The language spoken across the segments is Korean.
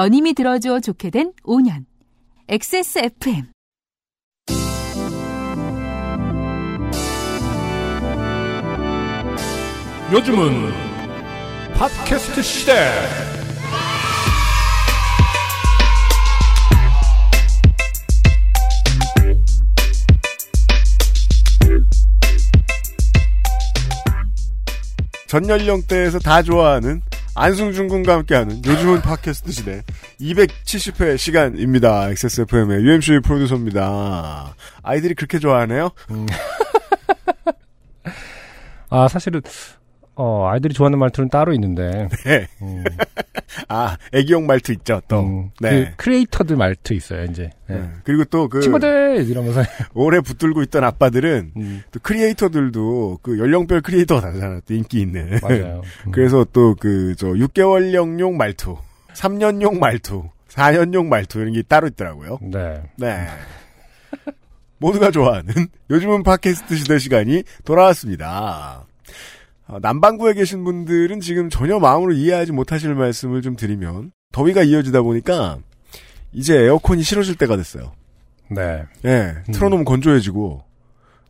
너님이 들어줘 좋게 된 5년. XSFM. 요즘은 팟캐스트 시대. 전 연령대에서 다 좋아하는 안승준 군과 함께하는 요즘은 팟캐스트 시대 270회 시간입니다. XSFM의 UMC 프로듀서입니다. 아이들이 그렇게 좋아하네요? 아, 사실은, 어, 아이들이 좋아하는 말투는 따로 있는데. 네. 음, 아, 애기용 말투 있죠, 또. 음, 네. 그 크리에이터들 말투 있어요, 이제. 예. 네. 그리고 또 그, 친구들! 이러면서. 오래 붙들고 있던 아빠들은 음, 또 크리에이터들도 그 연령별 크리에이터가 다르잖아요. 또 인기 있는. 맞아요. 음. 그래서 또 그, 저, 6개월령용 말투, 3년용 말투, 4년용 말투 이런 게 따로 있더라고요. 네. 네. 모두가 좋아하는 요즘은 팟캐스트 시대 시간이 돌아왔습니다. 어, 남반구에 계신 분들은 지금 전혀 마음으로 이해하지 못하실 말씀을 좀 드리면 더위가 이어지다 보니까 이제 에어컨이 싫어질 때가 됐어요. 네. 예, 음. 틀어놓으면 건조해지고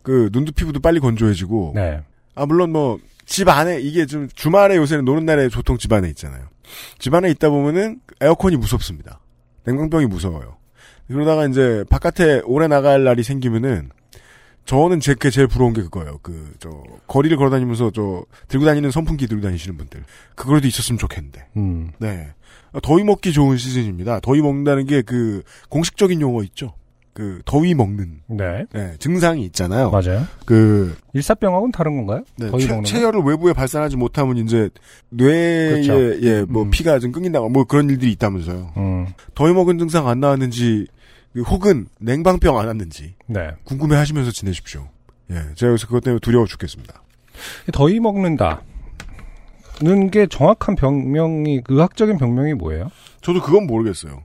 그 눈도 피부도 빨리 건조해지고 네. 아 물론 뭐 집 안에 이게 좀 주말에 요새는 노는 날에 보통 집 안에 있잖아요. 집 안에 있다 보면은 에어컨이 무섭습니다. 냉방병이 무서워요. 그러다가 이제 바깥에 오래 나갈 날이 생기면은 저는 제게 제일 부러운 게 그거예요. 그 저 거리를 걸어다니면서 저 들고 다니는 선풍기 들고 다니시는 분들 그거라도 있었으면 좋겠는데. 음, 네. 더위 먹기 좋은 시즌입니다. 더위 먹는다는 게 그 공식적인 용어 있죠. 그 더위 먹는 네. 네, 증상이 있잖아요. 맞아요. 그 일사병하고는 다른 건가요? 네, 더위 체, 먹는 거? 체열을 외부에 발산하지 못하면 이제 뇌에 그렇죠. 예, 뭐 음. 피가 좀 끊긴다고 뭐 그런 일들이 있다면서요. 음, 더위 먹은 증상 안 나왔는지 그 혹은 냉방병 안 왔는지 네. 궁금해하시면서 지내십시오. 예, 제가 요새 그것 때문에 두려워 죽겠습니다. 더위 먹는다. 는게 정확한 병명이, 의학적인 병명이 뭐예요? 저도 그건 모르겠어요.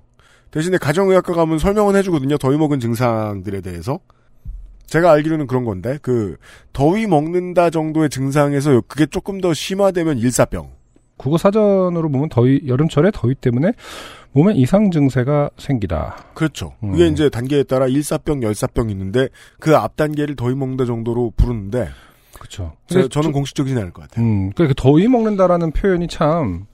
대신에 가정의학과 가면 설명은 해주거든요. 더위 먹은 증상들에 대해서. 제가 알기로는 그런 건데 그 더위 먹는다 정도의 증상에서 그게 조금 더 심화되면 일사병. 국어 사전으로 보면 더위, 여름철에 더위 때문에 몸에 이상 증세가 생기다. 그렇죠. 그게 음. 이제 단계에 따라 일사병, 열사병 있는데 그 앞 단계를 더위 먹는다 정도로 부르는데. 저, 저는 공식적이진 않을 것 같아요. 음, 그러니까 그 더위 먹는다라는 표현이 참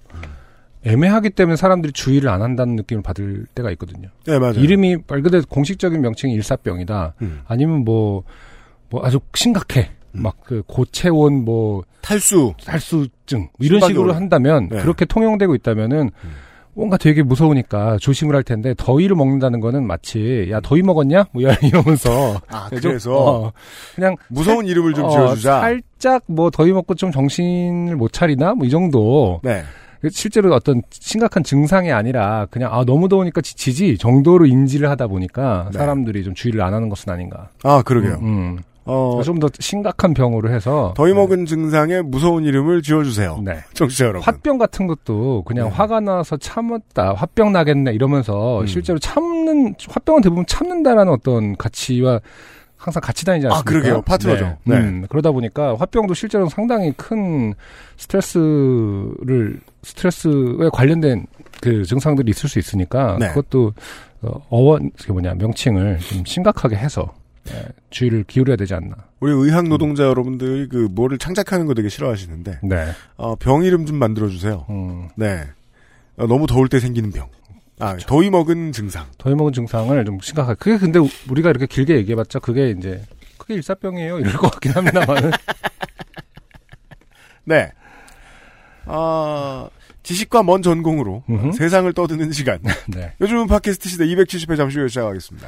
애매하기 때문에 사람들이 주의를 안 한다는 느낌을 받을 때가 있거든요. 네 맞아요. 이름이 말 그대로 공식적인 명칭이 일사병이다. 음. 아니면 뭐, 뭐 아주 심각해. 음. 막그 고체온 뭐 탈수. 살수증 이런 심박이 식으로 오르- 한다면 네. 그렇게 통용되고 있다면은 음. 뭔가 되게 무서우니까 조심을 할 텐데 더위를 먹는다는 거는 마치 야 더위 먹었냐 뭐 이러면서 아 좀, 그래서 어, 그냥 무서운 이름을 좀 어, 지어주자. 살짝 뭐 더위 먹고 좀 정신을 못 차리나 뭐 이 정도 네. 실제로 어떤 심각한 증상이 아니라 그냥 아 너무 더우니까 지치지 정도로 인지를 하다 보니까 네. 사람들이 좀 주의를 안 하는 것은 아닌가. 아 그러게요. 음, 어, 좀 더 심각한 병으로 해서 더위 먹은 증상에 무서운 이름을 지어주세요. 네. 청취자 여러분. 화병 같은 것도 그냥 네. 화가 나서 참았다, 화병 나겠네 이러면서 음. 실제로 참는 화병은 대부분 참는다라는 어떤 가치와 항상 같이 다니지 아, 않습니까? 그러게요. 파트너죠. 네. 음, 그러다 보니까 화병도 실제로 상당히 큰 스트레스를 스트레스에 관련된 그 증상들이 있을 수 있으니까 네. 그것도 어, 어원 그 뭐냐 명칭을 좀 심각하게 해서 예, 주의를 기울여야 되지 않나. 우리 의학 노동자 여러분들이 그 뭐를 창작하는 거 되게 싫어하시는데 네. 어, 병 이름 좀 만들어 주세요. 음, 네. 어, 너무 더울 때 생기는 병. 아, 더위 먹은 증상. 더위 먹은 증상을 좀 심각하게. 그게 근데 우- 우리가 이렇게 길게 얘기해봤자 그게 이제 그게 일사병이에요 이럴 것 같긴 합니다만. 네. 아, 지식과 먼 전공으로 음흠. 세상을 떠드는 시간. 네. 요즘은 팟캐스트 시대 270회 잠시 후에 시작하겠습니다.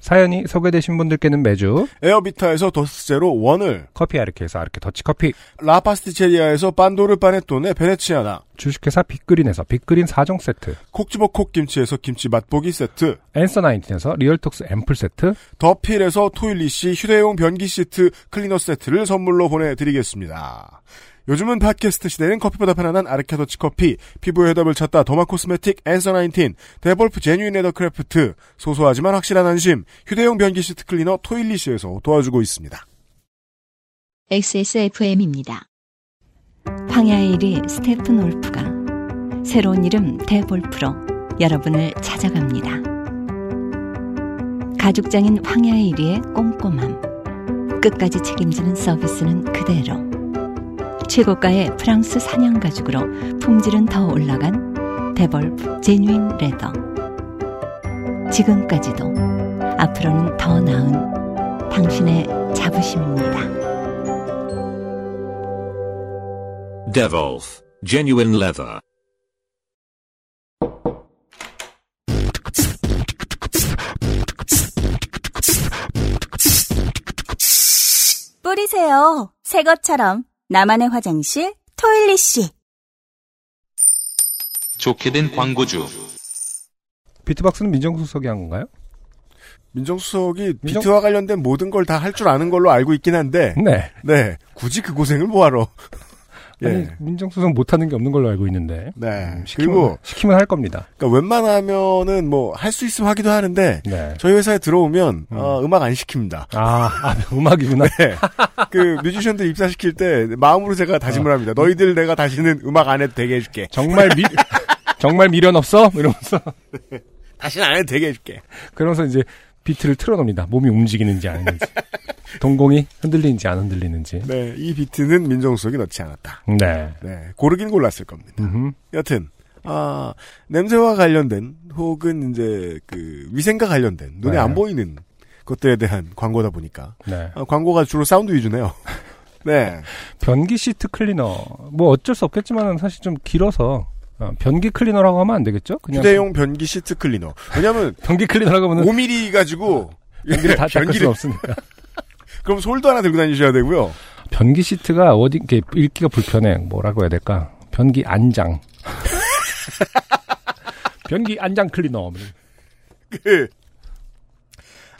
사연이 소개되신 분들께는 매주 에어비타에서 더스제로 원을, 커피 아르케에서 아르케 더치커피, 라파스티체리아에서 빤도르 파네토네 베네치아나, 주식회사 빅그린에서 빅그린 4종 세트, 콕집어 콕김치에서 김치 맛보기 세트, 앤서 나인틴에서 리얼톡스 앰플 세트, 더필에서 토일리시 휴대용 변기 시트 클리너 세트를 선물로 보내드리겠습니다. 요즘은 팟캐스트 시대는 커피보다 편안한 아르케더치 커피, 피부의 해답을 찾다 derma cosmetic 앤서 나인틴, 데볼프 genuine leather craft, 소소하지만 확실한 안심, 휴대용 변기 시트 클리너 토일리시에서 도와주고 있습니다. XSFM입니다. 황야의 이리 스테픈 울프가 새로운 이름 데볼프로 여러분을 찾아갑니다. 가죽장인 황야의 이리의 꼼꼼함. 끝까지 책임지는 서비스는 그대로. 최고가의 프랑스 사냥 가죽으로 품질은 더 올라간 데볼프 제뉴인 레더. 지금까지도 앞으로는 더 나은 당신의 자부심입니다. Devolf, genuine leather. 뿌리세요. 새 것처럼 나만의 화장실 토일리시. 좋게 된 광고주. 비트박스는 민정수석이 한 건가요? 민정수석이 민정- 비트와 관련된 모든 걸 다 할 줄 아는 걸로 알고 있긴 한데, 네. 네, 굳이 그 고생을 뭐하러. 예. 아니, 민정수석 못하는 게 없는 걸로 알고 있는데. 네. 시키면, 그리고, 시키면 할 겁니다. 그러니까 웬만하면은 뭐, 할 수 있으면 하기도 하는데, 네. 저희 회사에 들어오면, 어, 음악 안 시킵니다. 아, 아 음악이구나. 네. 그 뮤지션들 입사시킬 때 마음으로 제가 다짐을 합니다. 너희들 내가 다시는 음악 안 해도 되게 해줄게. 정말 미, 정말 미련 없어? 이러면서. 다시는 안 해도 되게 해줄게. 그러면서 이제 비트를 틀어놓습니다. 몸이 움직이는지 아니는지. 동공이 흔들리는지 안 흔들리는지. 네, 이 비트는 민정수석이 넣지 않았다. 네. 네, 고르긴 골랐을 겁니다. 음흠. 여튼 아 냄새와 관련된 혹은 이제 그 위생과 관련된 눈에 네. 안 보이는 것들에 대한 광고다 보니까 네. 아, 광고가 주로 사운드 위주네요. 네, 변기 시트 클리너. 뭐 어쩔 수 없겠지만 사실 좀 길어서. 어, 변기 클리너라고 하면 안 되겠죠? 그냥 휴대용 변기 시트 클리너. 왜냐하면 변기 클리너라고 하면 5mm 가지고 변기를 다 닦을 변기를- 수는 없으니까. 그럼 솔도 하나 들고 다니셔야 되고요. 변기 시트가 어디 이렇게 읽기가 불편해. 뭐라고 해야 될까? 변기 안장. 변기 안장 클리너. 그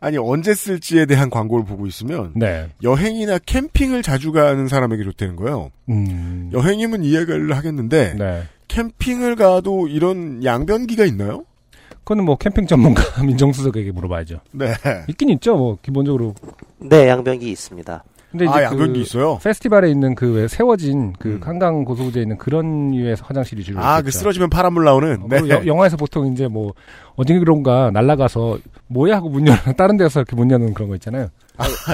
아니 언제 쓸지에 대한 광고를 보고 있으면 네. 여행이나 캠핑을 자주 가는 사람에게 좋다는 거예요. 음. 여행이면 이해를 하겠는데 네. 캠핑을 가도 이런 양변기가 있나요? 그거는 뭐 캠핑 전문가 민정수석에게 물어봐야죠. 네. 있긴 있죠. 뭐 기본적으로. 네, 양변기 있습니다. 근데 이제 아그 양변기 있어요. 페스티벌에 있는 그왜 세워진 그 음. 한강 고소구제에 있는 그런 류의 화장실이 주로 아그 있겠죠. 쓰러지면 파란물 나오는. 어, 네. 여- 영화에서 보통 이제 뭐 어디론가 날아가서 뭐야 하고 문 열어 다른 데서 이렇게 문 여는 그런 거 있잖아요.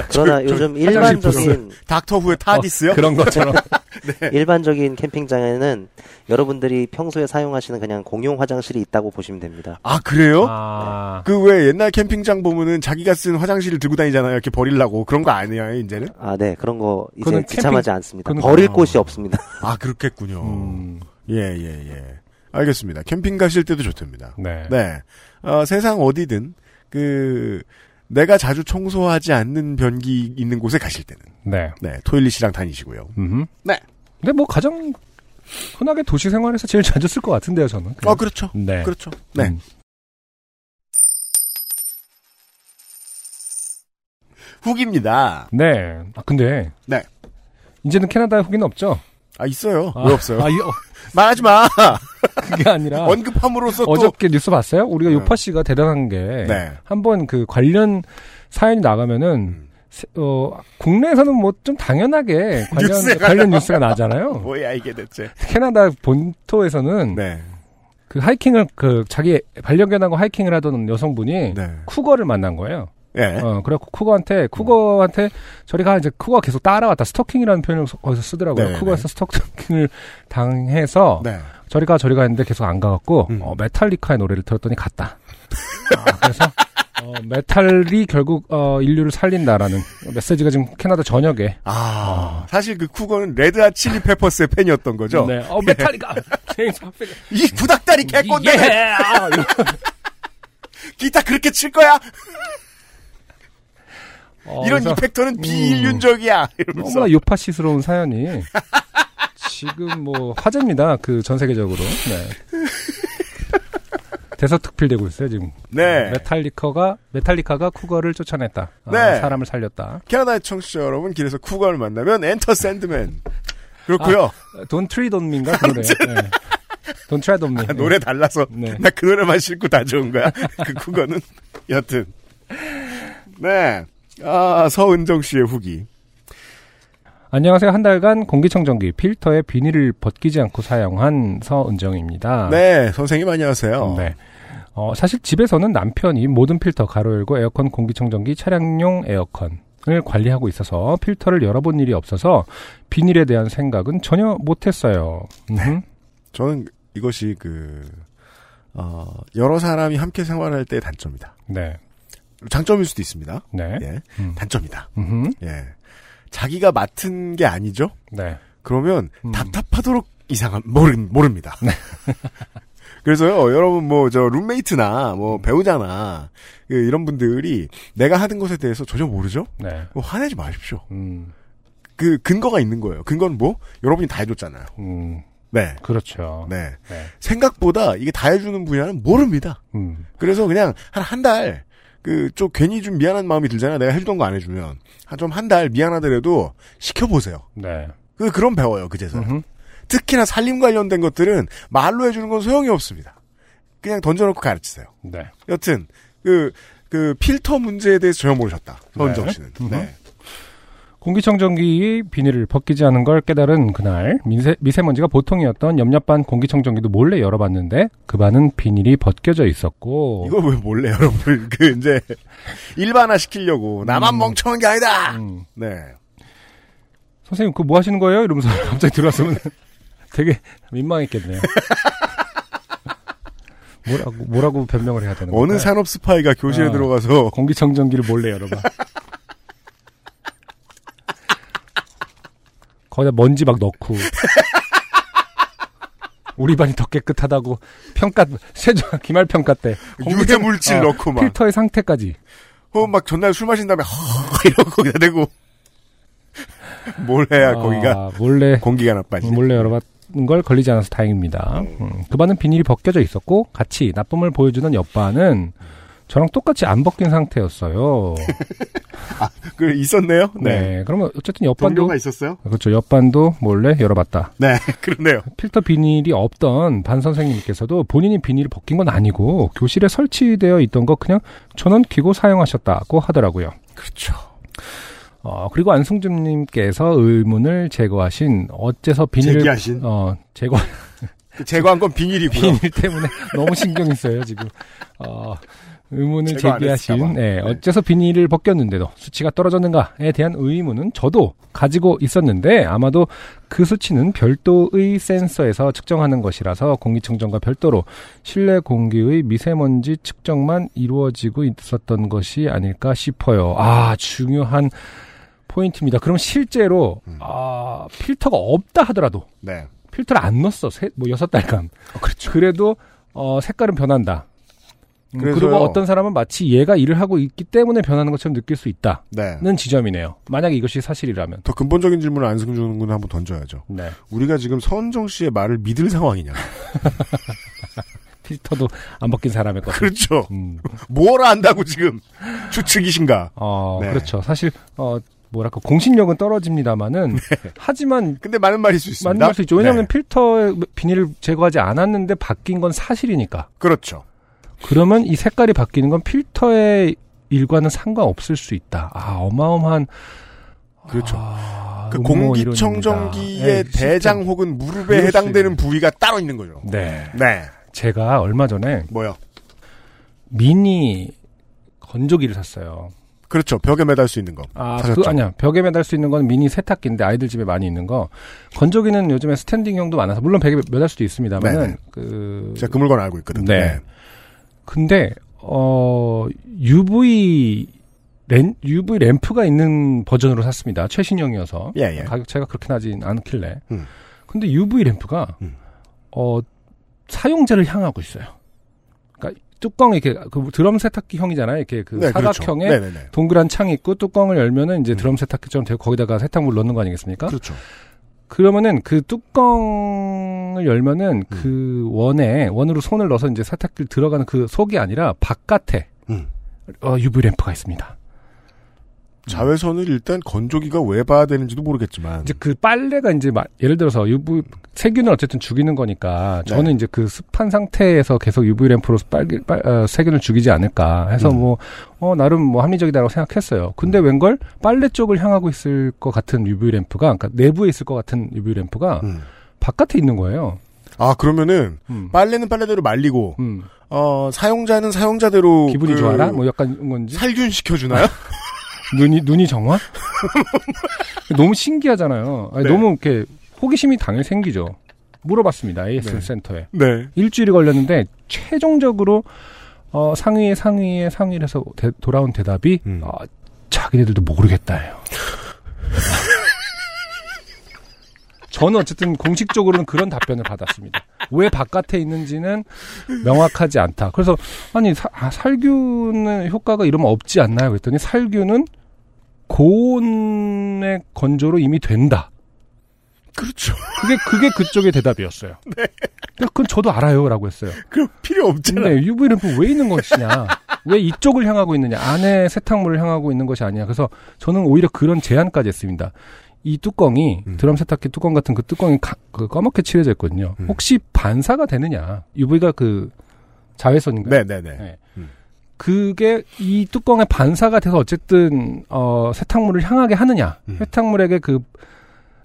그러나 저- 요즘 화장실 일반적인 닥터 후의 타디스요? 어, 그런 것처럼. 일반적인 캠핑장에는 여러분들이 평소에 사용하시는 그냥 공용 화장실이 있다고 보시면 됩니다. 아 그래요? 아. 그왜 옛날 캠핑장 보면은 자기가 쓴 화장실을 들고 다니잖아요. 이렇게 버리려고 그런 거 아니에요 이제는? 아, 네, 그런 거 이제 지참하지 않습니다. 버릴 아. 곳이 없습니다. 아 그렇겠군요. 음, 예예 예, 알겠습니다. 캠핑 가실 때도 좋답니다. 네. 네. 어, 세상 어디든 그 내가 자주 청소하지 않는 변기 있는 곳에 가실 때는 네. 네 토일리시랑 다니시고요. 음. 네. 근데 뭐 가장 흔하게 도시 생활에서 제일 자주 쓸 것 같은데요, 저는. 어 그렇죠. 네. 그렇죠. 네. 음. 후기입니다. 네. 아, 근데. 네. 이제는 캐나다 후기는 없죠? 아 있어요. 아, 왜 없어요? 아, 이, 어, 말하지 마. 그게 아니라. 언급함으로써 또 어저께 뉴스 봤어요? 우리가 네. 요파 씨가 대단한 게. 네. 한번 그 관련 사연이 나가면은, 음. 세- 어, 국내에서는 뭐 좀 당연하게 관련, 뉴스가 관련 뉴스가 나잖아요. 뭐야 이게 대체? 캐나다 본토에서는 네. 그 하이킹을, 그 자기 반려견하고 하이킹을 하던 여성분이 네. 쿠거를 만난 거예요. 예. 어, 그래갖고 쿠거한테, 쿠거한테 저리가 이제 쿠거가 계속 따라왔다. 스토킹이라는 표현을 서- 거기서 쓰더라고요. 네, 쿠거에서 스토킹을 당해서 네. 저리가 저리가 했는데 계속 안 가갖고, 음. 어, 메탈리카의 노래를 들었더니 갔다. 아, 그래서, 어, 메탈이 결국, 어, 인류를 살린다라는 메시지가 지금 캐나다 전역에. 아 사실 그 쿠거는 레드 핫 칠리 페퍼스의 팬이었던 거죠. 네. 어, 메탈리카! 이 구닥다리 개꼰대 예! 아, 기타 그렇게 칠 거야? 어, 이런 그래서 이펙터는 비인륜적이야. 이러면서. 너무나 요팟시스러운 사연이 지금 뭐 화제입니다. 그 전 세계적으로. 네. 대서특필되고 있어요 지금. 네. 메탈리카가 메탈리카가 쿠거를 쫓아냈다. 아, 네. 사람을 살렸다. 캐나다의 청취자 여러분, 길에서 쿠가를 만나면 Enter Sandman. 그렇고요 Don't Tread on Me인가 그 노래. 네. Don't Tread on Me. 아, 노래 달라서 네. 나 그 노래만 싫고 다 좋은 거야. 그 쿠거는 여튼. 네. 아, 서은정 씨의 후기. 안녕하세요. 한 달간 공기청정기 필터에 비닐을 벗기지 않고 사용한 서은정입니다. 네, 선생님 안녕하세요. 네. 어, 사실 집에서는 남편이 모든 필터 가로 열고 에어컨 공기청정기 차량용 에어컨 을 관리하고 있어서 필터를 열어본 일이 없어서 비닐에 대한 생각은 전혀 못했어요. 음. 저는 이것이 그, 어, 여러 사람이 함께 생활할 때의 단점이다. 네. 장점일 수도 있습니다. 네. 예. 음. 단점이다. 음흠. 예. 자기가 맡은 게 아니죠? 네. 그러면 음. 답답하도록 이상한, 모르, 모릅니다. 그래서요, 여러분 뭐, 저, 룸메이트나, 뭐, 배우자나, 그, 이런 분들이 내가 하는 것에 대해서 전혀 모르죠? 네. 뭐 화내지 마십시오. 음. 그, 근거가 있는 거예요. 근거는 뭐? 여러분이 다 해줬잖아요. 음. 네. 그렇죠. 네. 네. 생각보다 이게 다 해주는 분야는 모릅니다. 음. 그래서 그냥 한 한 달, 그, 좀 괜히 좀 미안한 마음이 들잖아요. 내가 해주던 거 안 해주면. 한 좀 한 달 미안하더라도 시켜보세요. 네. 그, 그럼 배워요, 그제서. 음흠. 특히나 살림 관련된 것들은 말로 해주는 건 소용이 없습니다. 그냥 던져놓고 가르치세요. 네. 여튼, 그, 그, 필터 문제에 대해서 전혀 모르셨다. 서은정 네. 씨는. 네. 공기청정기의 비닐을 벗기지 않은 걸 깨달은 그날 미세, 미세 먼지가 보통이었던 옆옆 반 공기청정기도 몰래 열어봤는데 그 반은 비닐이 벗겨져 있었고 이거 왜 몰래 여러분, 그, 이제, 일반화 시키려고. 나만 음. 멍청한 게 아니다! 음, 네. 선생님 그거 뭐 하시는 거예요? 이러면서 갑자기 들어왔으면 되게 민망했겠네요. 뭐라고 뭐라고 변명을 해야 되는 어느 걸까요? 산업 스파이가 교실에 아. 들어가서 공기청정기를 몰래 열어봐. 거기다 먼지 막 넣고. 우리 반이 더 깨끗하다고 평가 세조 기말 평가 때 유해 물질 어, 넣고 막. 필터의 상태까지 어, 막 전날 술 마신 다음에 허 이러고 거기다 대고 뭘 해야 거기가 아, 몰래 공기가 나빠지. 몰래 열어봤는 걸 걸리지 않아서 다행입니다. 음, 그 반은 비닐이 벗겨져 있었고 같이 나쁨을 보여주는 옆반은 저랑 똑같이 안 벗긴 상태였어요. 그 있었네요. 네. 네. 그러면 어쨌든 옆반도 있었어요? 그렇죠. 옆반도 몰래 열어봤다. 네, 그러네요. 필터 비닐이 없던 반 선생님께서도 본인이 비닐을 벗긴 건 아니고 교실에 설치되어 있던 거 그냥 전원 키고 사용하셨다고 하더라고요. 그렇죠. 어, 그리고 안승준님께서 의문을 제거하신 어째서 비닐을 제기하신? 어, 제거 그 제거한 건 비닐이고요. 비닐 때문에 너무 신경이 써요 지금. 어, 의문을 제기하신 봐. 네, 네. 어째서 비닐을 벗겼는데도 수치가 떨어졌는가에 대한 의문은 저도 가지고 있었는데 아마도 그 수치는 별도의 센서에서 측정하는 것이라서 공기청정과 별도로 실내 공기의 미세먼지 측정만 이루어지고 있었던 것이 아닐까 싶어요. 아 중요한 포인트입니다. 그럼 실제로 음. 아, 필터가 없다 하더라도 네. 필터를 안 넣었어. 세, 뭐 여섯 달간. 그렇죠. 그래도 어, 색깔은 변한다. 음. 그리고 어떤 사람은 마치 얘가 일을 하고 있기 때문에 변하는 것처럼 느낄 수 있다는 네. 지점이네요. 만약에 이것이 사실이라면. 더 근본적인 질문을 안승준 군은 한번 던져야죠. 네. 우리가 지금 서은정 씨의 말을 믿을 상황이냐. 필터도 안 벗긴 사람의 것. 그렇죠. 음. 뭘 안다고 지금 추측이신가. 어, 네. 그렇죠. 사실 어 뭐랄까 공신력은 떨어집니다만은 하지만 근데 많은 말일 수 있습니다. 맞는 말수 있죠. 왜냐하면 네. 필터 비닐을 제거하지 않았는데 바뀐 건 사실이니까. 그렇죠. 그러면 이 색깔이 바뀌는 건 필터의 일과는 상관없을 수 있다. 아, 어마어마한. 그렇죠. 아, 그 공기청정기의. 네, 대장. 혹은 무릎에 해당되는. 부위가 따로 있는 거죠. 네. 네. 제가 얼마 전에 뭐요? 미니 건조기를 샀어요. 그렇죠. 벽에 매달 수 있는 거. 아, 사셨죠? 그, 아니야. 벽에 매달 수 있는 건 미니 세탁기인데 아이들 집에 많이 있는 거. 건조기는 요즘에 스탠딩형도 많아서, 물론 벽에 매달 수도 있습니다만은. 그, 제가 그 물건 알고 있거든요. 네. 근데, 어, UV, 렌, UV 램프가 있는 버전으로 샀습니다. 최신형이어서. 예, 예. 가격 차가 그렇게 나진 않길래. 음. 근데 UV 램프가, 음. 어, 사용자를 향하고 있어요. 그러니까 뚜껑이 이렇게 그 드럼 세탁기 형이잖아요. 이렇게 그 네, 그렇죠. 사각형의 네네네. 동그란 창이 있고 뚜껑을 열면은 이제 음. 드럼 세탁기처럼 되고 거기다가 세탁물 넣는 거 아니겠습니까? 그렇죠. 그러면은 그 뚜껑을 열면은 그 원에 원으로 손을 넣어서 이제 세탁기 들어가는 그 속이 아니라 바깥에 음. 어, UV 램프가 있습니다. 자외선을 일단 건조기가 왜 봐야 되는지도 모르겠지만 이제 그 빨래가 이제 막 예를 들어서 UV 세균을 어쨌든 죽이는 거니까 저는 네. 이제 그 습한 상태에서 계속 UV 램프로 빨기, 빨, 어, 세균을 죽이지 않을까 해서 음. 뭐 어, 나름 뭐 합리적이다라고 생각했어요. 근데 웬걸 빨래 쪽을 향하고 있을 것 같은 UV 램프가 그러니까 내부에 있을 것 같은 UV 램프가 음. 바깥에 있는 거예요. 아 그러면은 음. 빨래는 빨래대로 말리고 음. 어 사용자는 사용자대로 기분이 그 좋아라? 뭐 약간 건지 살균 시켜주나요? 눈이 눈이 정화? 너무 신기하잖아요. 아니, 네. 너무 이렇게 호기심이 당연히 생기죠. 물어봤습니다. AS 네. 센터에. 네. 일주일이 걸렸는데 최종적으로 어, 상위에 상위에 상위를 해서 대- 돌아온 대답이 음. 어, 자기네들도 모르겠다예요. 저는 어쨌든 공식적으로는 그런 답변을 받았습니다. 왜 바깥에 있는지는 명확하지 않다. 그래서 아니 사- 아, 살균은 효과가 이러면 없지 않나요? 그랬더니 살균은 고온의 건조로 이미 된다. 그렇죠. 그게 그게 그쪽의 대답이었어요. 네. 그건 저도 알아요라고 했어요. 그럼 필요 없잖아요. 근데 UV 램프 왜 있는 것이냐? 왜 이쪽을 향하고 있느냐? 안에 세탁물을 향하고 있는 것이 아니야. 그래서 저는 오히려 그런 제안까지 했습니다. 이 뚜껑이 음. 드럼 세탁기 뚜껑 같은 그 뚜껑이 가- 그 까맣게 칠해져 있거든요. 음. 혹시 반사가 되느냐? UV가 그 자외선인가요? 네네네. 네. 음. 그게 이 뚜껑에 반사가 돼서 어쨌든 어 세탁물을 향하게 하느냐? 음. 세탁물에게 그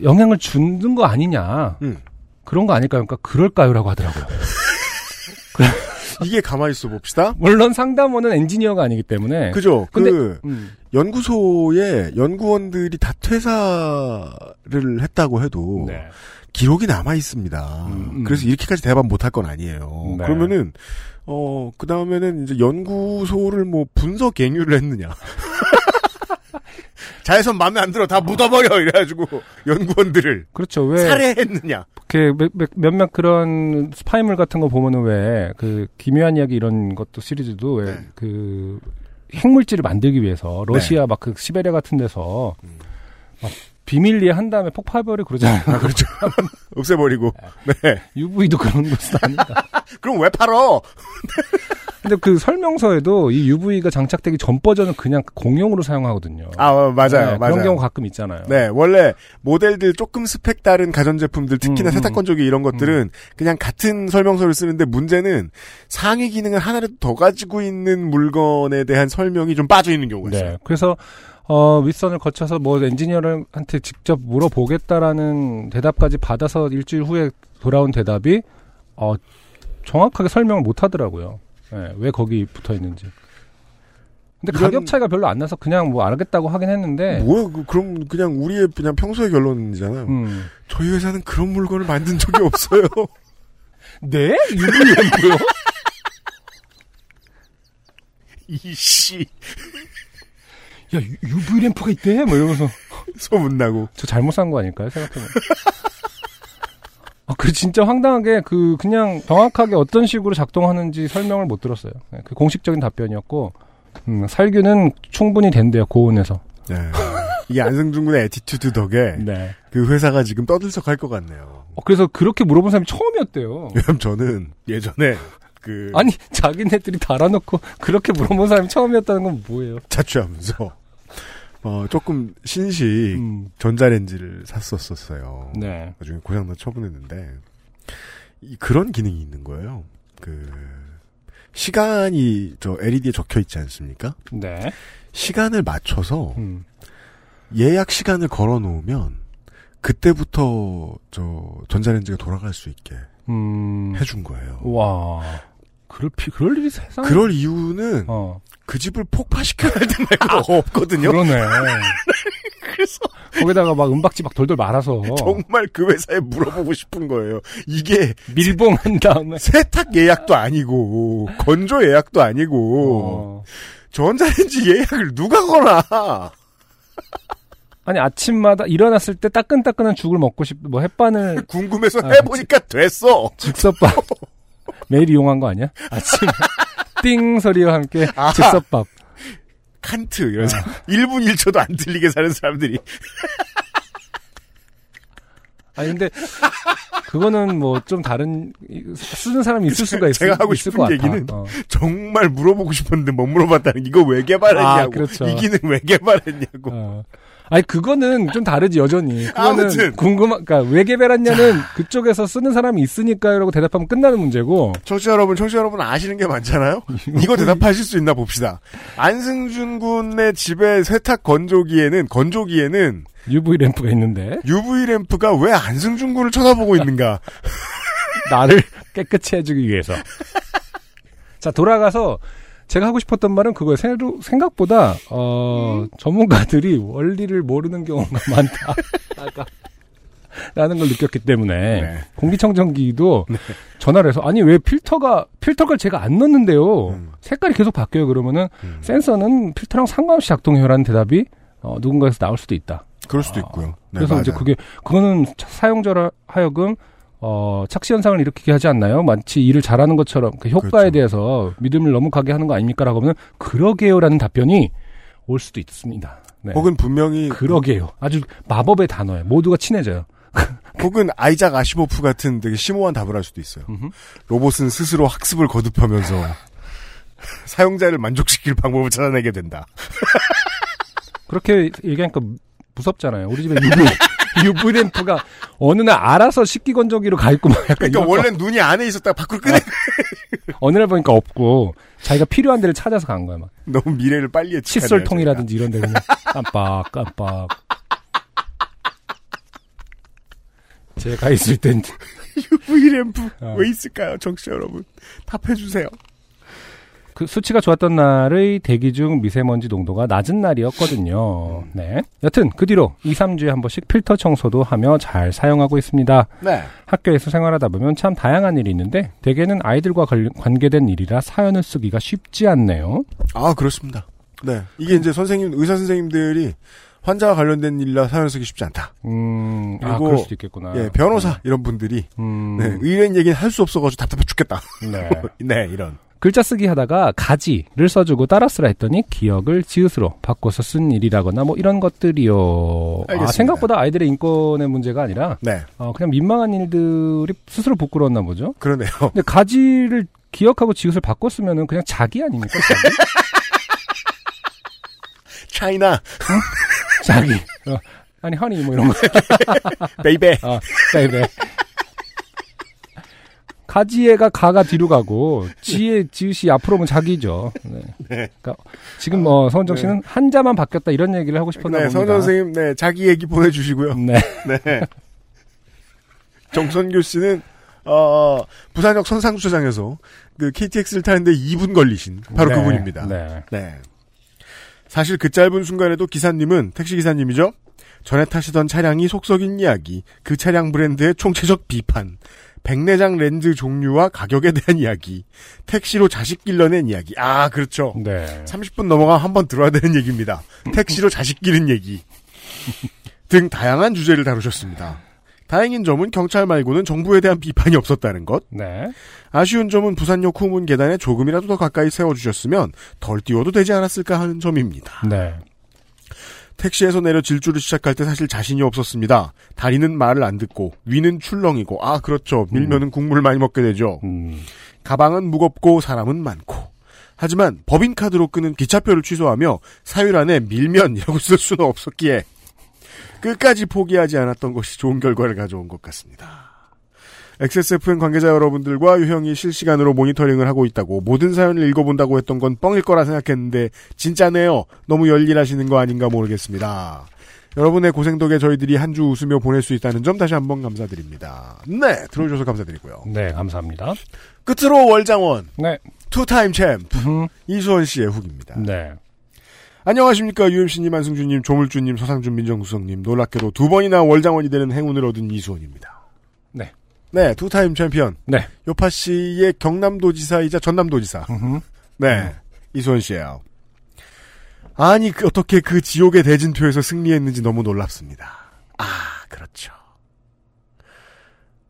영향을 주는 거 아니냐? 음. 그런 거 아닐까요? 그러니까 그럴까요라고 하더라고요. 이게 가만히 있어 봅시다. 물론 상담원은 엔지니어가 아니기 때문에. 그죠? 근데- 그 음, 연구소에 연구원들이 다 퇴사를 했다고 해도 네. 기록이 남아 있습니다. 음, 음. 그래서 이렇게까지 대답 못할 건 아니에요. 네. 그러면은 어 그 다음에는 이제 연구소를 뭐 분석 갱유를 했느냐. 자외선 마음에 안 들어 다 묻어버려 이래가지고 연구원들을 그렇죠. 왜 살해했느냐. 이렇게 몇- 몇- 몇몇 그런 스파이물 같은 거 보면은 왜 그 기묘한 이야기 이런 것도 시리즈도 왜 네. 그 핵물질을 만들기 위해서 러시아 막그 시베리아 같은 데서 음. 막 비밀리에 한 다음에 폭파해버리고 그러잖아요. 아, 그렇죠. 없애버리고. 네. UV도 그런 것은 아니다. 그럼 왜 팔어? 근데 그 설명서에도 이 UV가 장착되기 전 버전은 그냥 공용으로 사용하거든요. 아, 어, 맞아요. 네, 맞아요. 그런 경우 가끔 있잖아요. 네, 원래 모델들 조금 스펙 다른 가전제품들, 특히나 음, 세탁 건조기 이런 것들은 그냥 같은 설명서를 쓰는데 문제는 상위 기능을 하나라도 더 가지고 있는 물건에 대한 설명이 좀 빠져 있는 경우가 있어요. 네. 그래서 어 윗선을 거쳐서 뭐 엔지니어한테 직접 물어보겠다라는 대답까지 받아서 일주일 후에 돌아온 대답이 어 정확하게 설명을 못 하더라고요. 예, 왜 거기 붙어 있는지. 근데 이런- 가격 차이가 별로 안 나서 그냥 뭐 알겠다고 하긴 했는데 뭐야, 그, 그럼 그냥 우리의 그냥 평소의 결론이잖아요. 음. 저희 회사는 그런 물건을 만든 적이 없어요. 네? 램프요? 이씨. 야, 유- UV 램프가 있대? 뭐 이러면서 소문나고. 저 잘못 산 거 아닐까요? 생각해보면. 아, 그 진짜 황당하게 그 그냥 정확하게 어떤 식으로 작동하는지 설명을 못 들었어요. 네, 그 공식적인 답변이었고 음, 살균은 충분히 된대요 고온에서. 네. 이 안승준 군의 attitude 덕에 네. 그 회사가 지금 떠들썩할 것 같네요. 어, 그래서 그렇게 물어본 사람이 처음이었대요. 왜냐면 저는 예전에 그 아니 자기네들이 달아놓고 그렇게 물어본 사람이 처음이었다는 건 뭐예요? 자취하면서 어 조금 신식 음, 전자레인지를 샀었었어요. 네. 나중에 고장나 처분했는데 이 그런 기능이 있는 거예요. 그 시간이 저 LED에 적혀 있지 않습니까? 네. 시간을 맞춰서 음. 예약 시간을 걸어 놓으면 그때부터 저 전자레인지가 돌아갈 수 있게 음. 해준 거예요. 와. 그럴 피 그럴 일이 세상에. 그럴 이유는 어. 그 집을 폭파시켜야 할 때가 없거든요. 그러네. 그래서 거기다가 막 은박지 막 돌돌 말아서 정말 그 회사에 물어보고 싶은 거예요. 이게 밀봉한 다음에 세탁 예약도 아니고 건조 예약도 아니고 어. 전자레인지 예약을 누가 거나 아니 아침마다 일어났을 때 따끈따끈한 죽을 먹고 싶, 뭐 햇반을 궁금해서 아, 해보니까 됐어. 즉석밥 매일 이용한 거 아니야? 아침에 띵 소리와 함께 아하. 즉석밥. 칸트 이런 사람 1분 1초도 안 들리게 사는 사람들이 아니 근데 그거는 뭐 좀 다른 쓰는 사람이 있을 수가 있을, 제가 하고 싶은. 얘기는 어. 정말 물어보고 싶었는데 못 물어봤다는 게 이거 왜 개발했냐고 아, 그렇죠. 이 기능 왜 개발했냐고 어. 아니 그거는 좀 다르지 여전히. 그거는 아무튼. 궁금한 그러니까 왜 개발했냐는 그쪽에서 쓰는 사람이 있으니까요라고 대답하면 끝나는 문제고. 청취자 여러분, 청취자 여러분 아시는 게 많잖아요? 이거 대답하실 수 있나 봅시다. 안승준 군의 집에 세탁 건조기에는, 건조기에는 UV 램프가 있는데 UV 램프가 왜 안승준 군을 쳐다보고 있는가? 나를 깨끗이 해주기 위해서. 자 돌아가서 제가 하고 싶었던 말은 그거예요. 새로- 생각보다 어, 전문가들이 원리를 모르는 경우가 많다. 아까 라는 걸 느꼈기 때문에 네. 공기청정기도 전화를 해서 아니 왜 필터가 필터를 제가 안 넣었는데요. 음. 색깔이 계속 바뀌어요. 그러면은 음. 센서는 필터랑 상관없이 작동해요라는 대답이 어, 누군가에서 나올 수도 있다. 그럴 수도 있고요. 네, 그래서 이제 맞아요. 그게 그거는 차- 사용자라 하여금 어, 착시 현상을 일으키게 하지 않나요? 마치 일을 잘하는 것처럼 그 효과에 그렇죠. 대해서 믿음을 너무 가게 하는 거 아닙니까라고 하면 그러게요라는 답변이 올 수도 있습니다. 네. 혹은 분명히 그러게요. 아주 마법의 단어예요. 모두가 친해져요. 혹은 아이작 아시모프 같은 되게 심오한 답을 할 수도 있어요. 음흠. 로봇은 스스로 학습을 거듭하면서 사용자를 만족시킬 방법을 찾아내게 된다. 그렇게 얘기하니까 무섭잖아요. 우리 집에 UV, UV 램프가 어느 날 알아서 식기 건조기로 가 있고 막 약간 그러니까 원래 눈이 안에 있었다가 밖으로 꺼내 어느 날 보니까 없고 자기가 필요한 데를 찾아서 간 거야 막. 너무 미래를 빨리 예측하네요. 칫솔통이라든지 이런 데 그냥 깜빡 깜빡 제가 있을 땐 UV 램프 어. 왜 있을까요, 정치 여러분? 답해 주세요. 그 수치가 좋았던 날의 대기 중 미세먼지 농도가 낮은 날이었거든요. 네. 여튼 그 뒤로 2, 3주에 한 번씩 필터 청소도 하며 잘 사용하고 있습니다. 네. 학교에서 생활하다 보면 참 다양한 일이 있는데 대개는 아이들과 관계된 일이라 사연을 쓰기가 쉽지 않네요. 아 그렇습니다. 네. 이게 이제 선생님 의사 선생님들이 환자와 관련된 일이라 사연 쓰기 쉽지 않다. 음, 아, 그리고, 그럴 수도 있겠구나. 예, 변호사 이런 분들이 음, 네, 의뢰인 얘기는 할 수 없어가지고 답답해 죽겠다. 네. 네, 이런. 글자 쓰기 하다가 가지를 써주고 따라 쓰라 했더니 기억을 지읒으로 바꿔서 쓴 일이라거나 뭐 이런 것들이요. 아. 생각보다 아이들의 인권의 문제가 아니라 네, 어, 그냥 민망한 일들이 스스로 부끄러웠나 보죠. 그러네요. 근데 가지를 기억하고 지읒을 바꿨으면은 그냥 자기 아닙니까? 자기? 차이나 자기. 어, 아니 honey 뭐 이런 거. baby. 아, baby. 가지에서 가가 뒤로 가고 지에 지읒이 앞으로 오면 자기죠. 네. 그러니까 지금 뭐 서은정 씨는 한자만 바뀌었다 이런 얘기를 하고 싶었나 네, 봅니다. 선 선생님, 네, 자기 얘기 보내주시고요. 네. 네. 정선교 씨는 어, 부산역 선상주차장에서 그 KTX를 타는데 2분 걸리신 바로 네, 그분입니다. 네. 네. 사실 그 짧은 순간에도 기사님은 택시 기사님이죠. 전에 타시던 차량이 속썩인 이야기, 그 차량 브랜드의 총체적 비판, 백내장 렌즈 종류와 가격에 대한 이야기, 택시로 자식 길러낸 이야기. 아, 그렇죠. 네. 30분 넘어가 한 번 들어야 되는 얘기입니다. 택시로 자식 기른 얘기. 등 다양한 주제를 다루셨습니다. 다행인 점은 경찰 말고는 정부에 대한 비판이 없었다는 것. 네. 아쉬운 점은 부산역 후문 계단에 조금이라도 더 가까이 세워주셨으면 덜 띄워도 되지 않았을까 하는 점입니다. 네. 택시에서 내려 질주를 시작할 때 사실 자신이 없었습니다. 다리는 말을 안 듣고 위는 출렁이고 아 그렇죠 밀면은 국물을 많이 먹게 되죠. 음. 가방은 무겁고 사람은 많고 하지만 법인카드로 끄는 기차표를 취소하며 사율 안에 밀면이라고 쓸 수는 없었기에 끝까지 포기하지 않았던 것이 좋은 결과를 가져온 것 같습니다. XSFN 관계자 여러분들과 유형이 실시간으로 모니터링을 하고 있다고 모든 사연을 읽어본다고 했던 건 뻥일 거라 생각했는데 진짜네요. 너무 열일하시는 거 아닌가 모르겠습니다. 여러분의 고생 덕에 저희들이 한 주 웃으며 보낼 수 있다는 점 다시 한번 감사드립니다. 네, 들어주셔서 감사드리고요. 네, 감사합니다. 끝으로 월장원 네. two-time champ 음. 이수원 씨의 후기입니다. 네. 안녕하십니까 유엠씨님, 안승준님, 조물주님, 서상준 민정수석님 놀랍게도 두 번이나 월장원이 되는 행운을 얻은 이수원입니다. 네. 네, two-time 챔피언 네. 요팟시의 경남도지사이자 전남도지사. 네, 이수원 씨예요. 아니 그 어떻게 그 지옥의 대진표에서 승리했는지 너무 놀랍습니다. 아 그렇죠.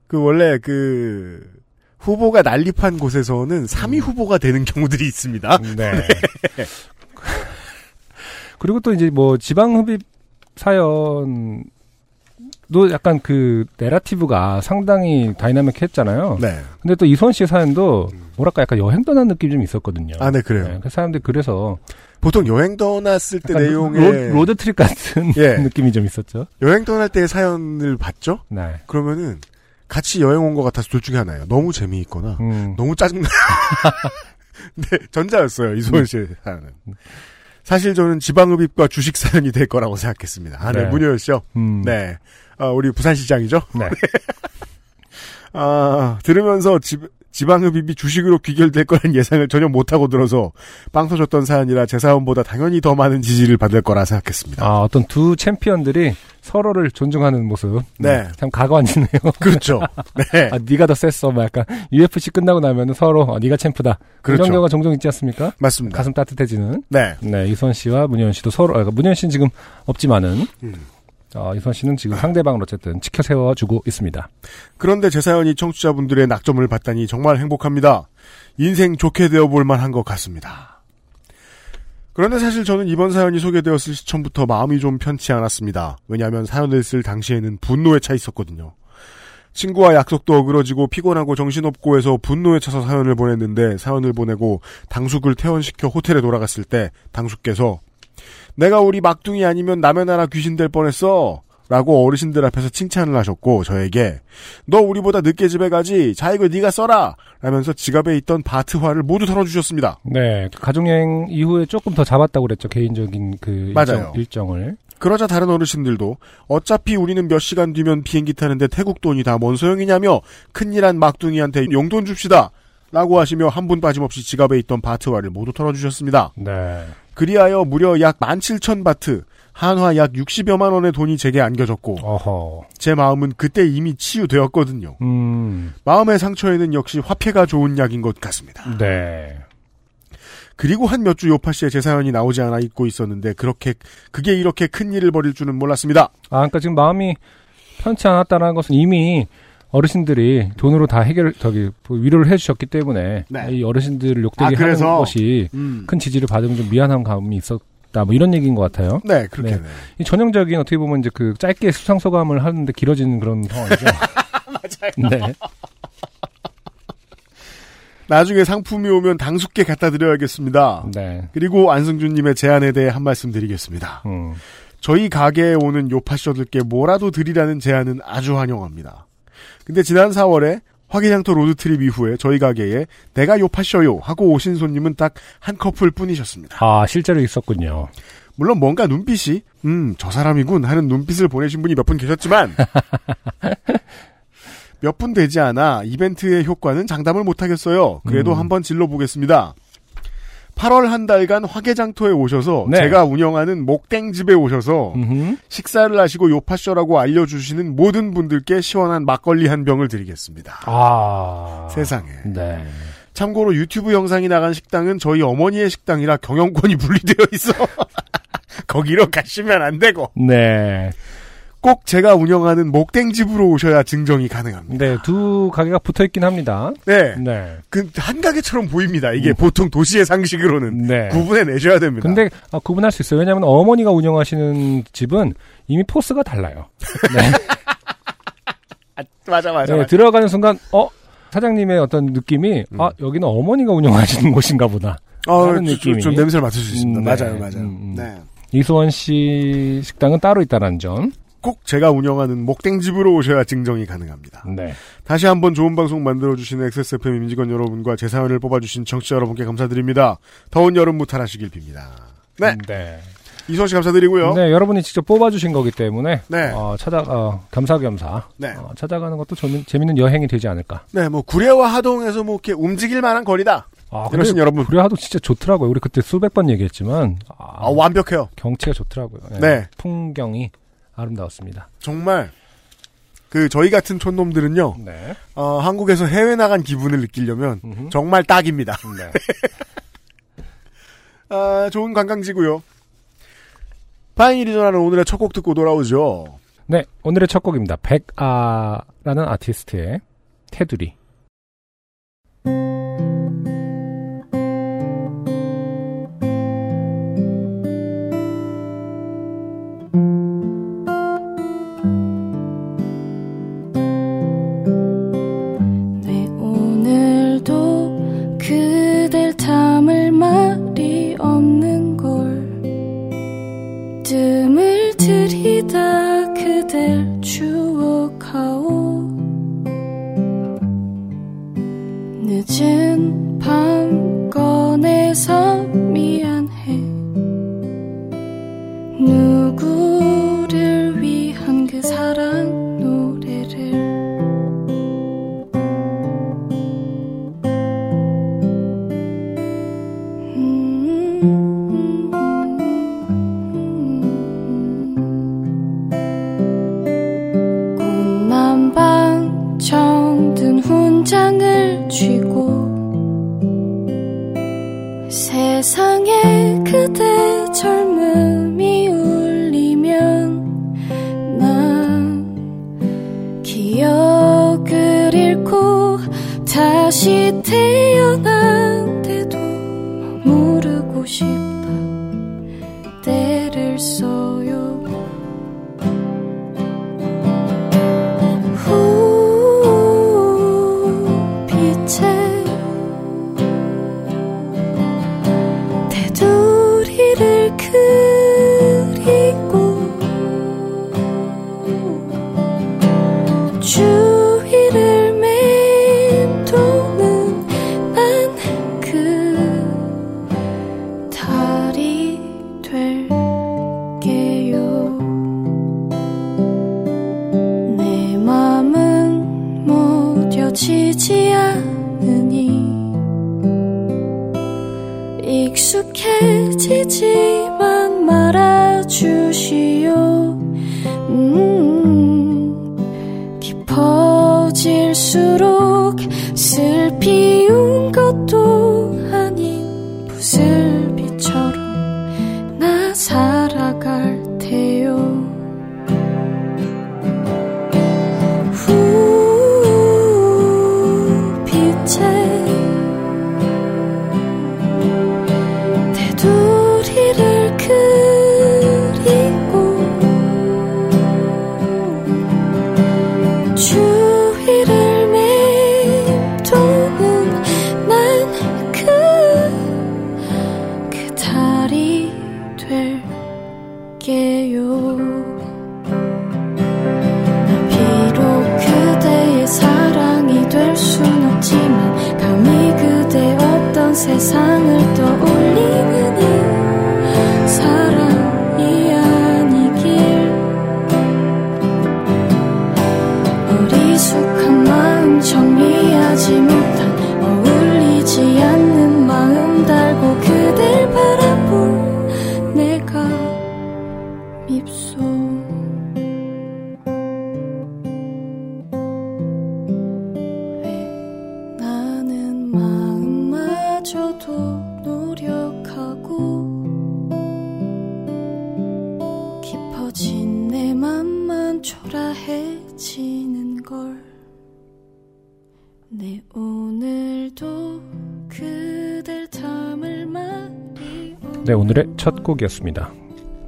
그 원래 그 후보가 난립한 곳에서는 3위 후보가 되는 경우들이 있습니다. 네. 그리고 또 이제 뭐 지방흡입 사연 도 약간 그 내러티브가 상당히 다이나믹했잖아요. 네. 근데 또 이선 씨 사연도 뭐랄까 약간 여행 떠난 느낌이 좀 있었거든요. 아, 네, 그래요. 네, 그 사람들이 그래서 보통 여행 떠났을 때 내용에 로, 드 트립 같은 예. 느낌이 좀 있었죠. 여행 떠날 때 사연을 봤죠? 네. 그러면은 같이 여행 온 것 같아서 둘 중에 하나예요. 너무 재미있거나 음. 너무 짜증나. 네, 전자였어요. 이소연 씨의 사연은. 사실 저는 지방흡입과 주식 사연이 될 거라고 생각했습니다. 아, 네, 네. 문효연 씨요. 음. 네. 아, 우리 부산시장이죠? 네. 아, 들으면서 지, 지방흡입이 주식으로 귀결될 거란 예상을 전혀 못하고 들어서 빵 터졌던 사연이라 제 사연보다 당연히 더 많은 지지를 받을 거라 생각했습니다. 아, 어떤 두 챔피언들이 서로를 존중하는 모습. 네. 참 가관지네요. 그렇죠. 네. 아, 네가 더 셌어. 막 약간 UFC 끝나고 나면은 서로 어, 네가 챔프다. 그렇죠. 이런 경우가 종종 있지 않습니까? 맞습니다. 가슴 따뜻해지는. 네. 네, 이선 씨와 문현 씨도 서로, 아, 문현 씨는 지금 없지만은, 음. 어, 이선 씨는 지금 상대방을 어쨌든 지켜 세워주고 있습니다. 그런데 제 사연이 청취자분들의 낙점을 받다니 정말 행복합니다. 인생 좋게 되어볼 만한 것 같습니다. 그런데 사실 저는 이번 사연이 소개되었을 시점부터 마음이 좀 편치 않았습니다. 왜냐하면 사연을 쓸 당시에는 분노에 차 있었거든요. 친구와 약속도 어그러지고 피곤하고 정신없고 해서 분노에 차서 사연을 보냈는데 사연을 보내고 당숙을 퇴원시켜 호텔에 돌아갔을 때 당숙께서 내가 우리 막둥이 아니면 남의 나라 귀신 될 뻔했어. 라고 어르신들 앞에서 칭찬을 하셨고 저에게 너 우리보다 늦게 집에 가지 자 이거 네가 써라 라면서 지갑에 있던 바트화를 모두 털어주셨습니다. 네, 그 가족여행 이후에 조금 더 잡았다고 그랬죠. 개인적인 그 맞아요. 일정, 일정 을. 그러자 다른 어르신들도 어차피 우리는 몇 시간 뒤면 비행기 타는데 태국 돈이 다 뭔 소용이냐며 큰일한 막둥이한테 용돈 줍시다 라고 하시며 한 분 빠짐없이 지갑에 있던 바트화를 모두 털어주셨습니다. 네. 그리하여 무려 약 17,000바트 한화 약 60여만 원의 돈이 제게 안겨졌고 어허. 제 마음은 그때 이미 치유되었거든요. 음, 마음의 상처에는 역시 화폐가 좋은 약인 것 같습니다. 네. 그리고 한 몇 주 요파 씨의 제 사연이 나오지 않아 잊고 있었는데 그렇게 그게 이렇게 큰 일을 벌일 줄은 몰랐습니다. 아, 그러니까 지금 마음이 편치 않았다는 것은 이미 어르신들이 돈으로 다 해결, 저기, 위로를 해주셨기 때문에, 네. 이 어르신들을 욕되게 아, 하는? 것이 음. 큰 지지를 받으면 좀 미안한 감이 있었다, 뭐 이런 얘기인 것 같아요. 네, 그렇게. 네. 네. 이 전형적인 어떻게 보면 이제 그 짧게 수상 소감을 하는데 길어지는 그런 상황이죠. 맞아요. 네. 나중에 상품이 오면 당숙께 갖다 드려야겠습니다. 네. 그리고 안승준님의 제안에 대해 한 말씀 드리겠습니다. 음. 저희 가게에 오는 요파셔들께 뭐라도 드리라는 제안은 아주 환영합니다. 근데 지난 4월에 화개장터 road trip 이후에 저희 가게에 내가 요파셔요 하고 오신 손님은 딱 한 커플 뿐이셨습니다. 아, 실제로 있었군요. 물론 뭔가 눈빛이 음 저 사람이군 하는 눈빛을 보내신 분이 몇 분 계셨지만 몇 분 되지 않아 이벤트의 효과는 장담을 못하겠어요. 그래도 음. 한번 질러보겠습니다. 8월 한 달간 화개장터에 오셔서 네. 제가 운영하는 목땡집에 오셔서 음흠. 식사를 하시고 요파쇼라고 알려주시는 모든 분들께 시원한 막걸리 한 병을 드리겠습니다. 아. 세상에. 네. 참고로 유튜브 영상이 나간 식당은 저희 어머니의 식당이라 경영권이 분리되어 있어. 거기로 가시면 안 되고 네. 꼭 제가 운영하는 목땡집으로 오셔야 증정이 가능합니다. 네, 두 가게가 붙어 있긴 합니다. 네. 네. 그 한 가게처럼 보입니다. 이게 음. 보통 도시의 상식으로는 네. 구분해 내셔야 됩니다. 근데 아, 구분할 수 있어요. 왜냐하면 어머니가 운영하시는 집은 이미 포스가 달라요. 네. 맞아 맞아. 네, 들어가는 순간 어 사장님의 어떤 느낌이 음. 아 여기는 어머니가 운영하시는 곳인가 보다. 어, 좀, 느낌이. 좀 냄새를 맡을 수 있습니다. 음, 맞아요, 네. 맞아요. 음, 음. 네. 이소원 씨 식당은 따로 있다는 점. 꼭 제가 운영하는 목땡집으로 오셔야 증정이 가능합니다. 네. 다시 한번 좋은 방송 만들어주신 XSFM 임직원 여러분과 제 사연을 뽑아주신 청취자 여러분께 감사드립니다. 더운 여름 무탈하시길 빕니다. 네. 음, 네. 이소원 씨 감사드리고요. 네, 여러분이 직접 뽑아주신 거기 때문에 네. 어, 찾아 어, 겸사겸사 네. 어, 찾아가는 것도 재미, 재밌는 여행이 되지 않을까. 네, 뭐 구례와 하동에서 뭐 이렇게 움직일 만한 거리다. 아, 이러신 여러분. 구례하도 진짜 좋더라고요. 우리 그때 수백 번 얘기했지만 아, 아, 완벽해요. 경치가 좋더라고요. 네. 풍경이 아름다웠습니다. 정말 그 저희 같은 촌놈들은요. 네. 어, 한국에서 해외 나간 기분을 느끼려면 음흠. 정말 딱입니다. 네. 아, 좋은 관광지고요. 파인일이 전하는 오늘의 첫 곡 듣고 돌아오죠. 네, 오늘의 첫 곡입니다. 백아라는 아티스트의 테두리. 첫 곡이었습니다.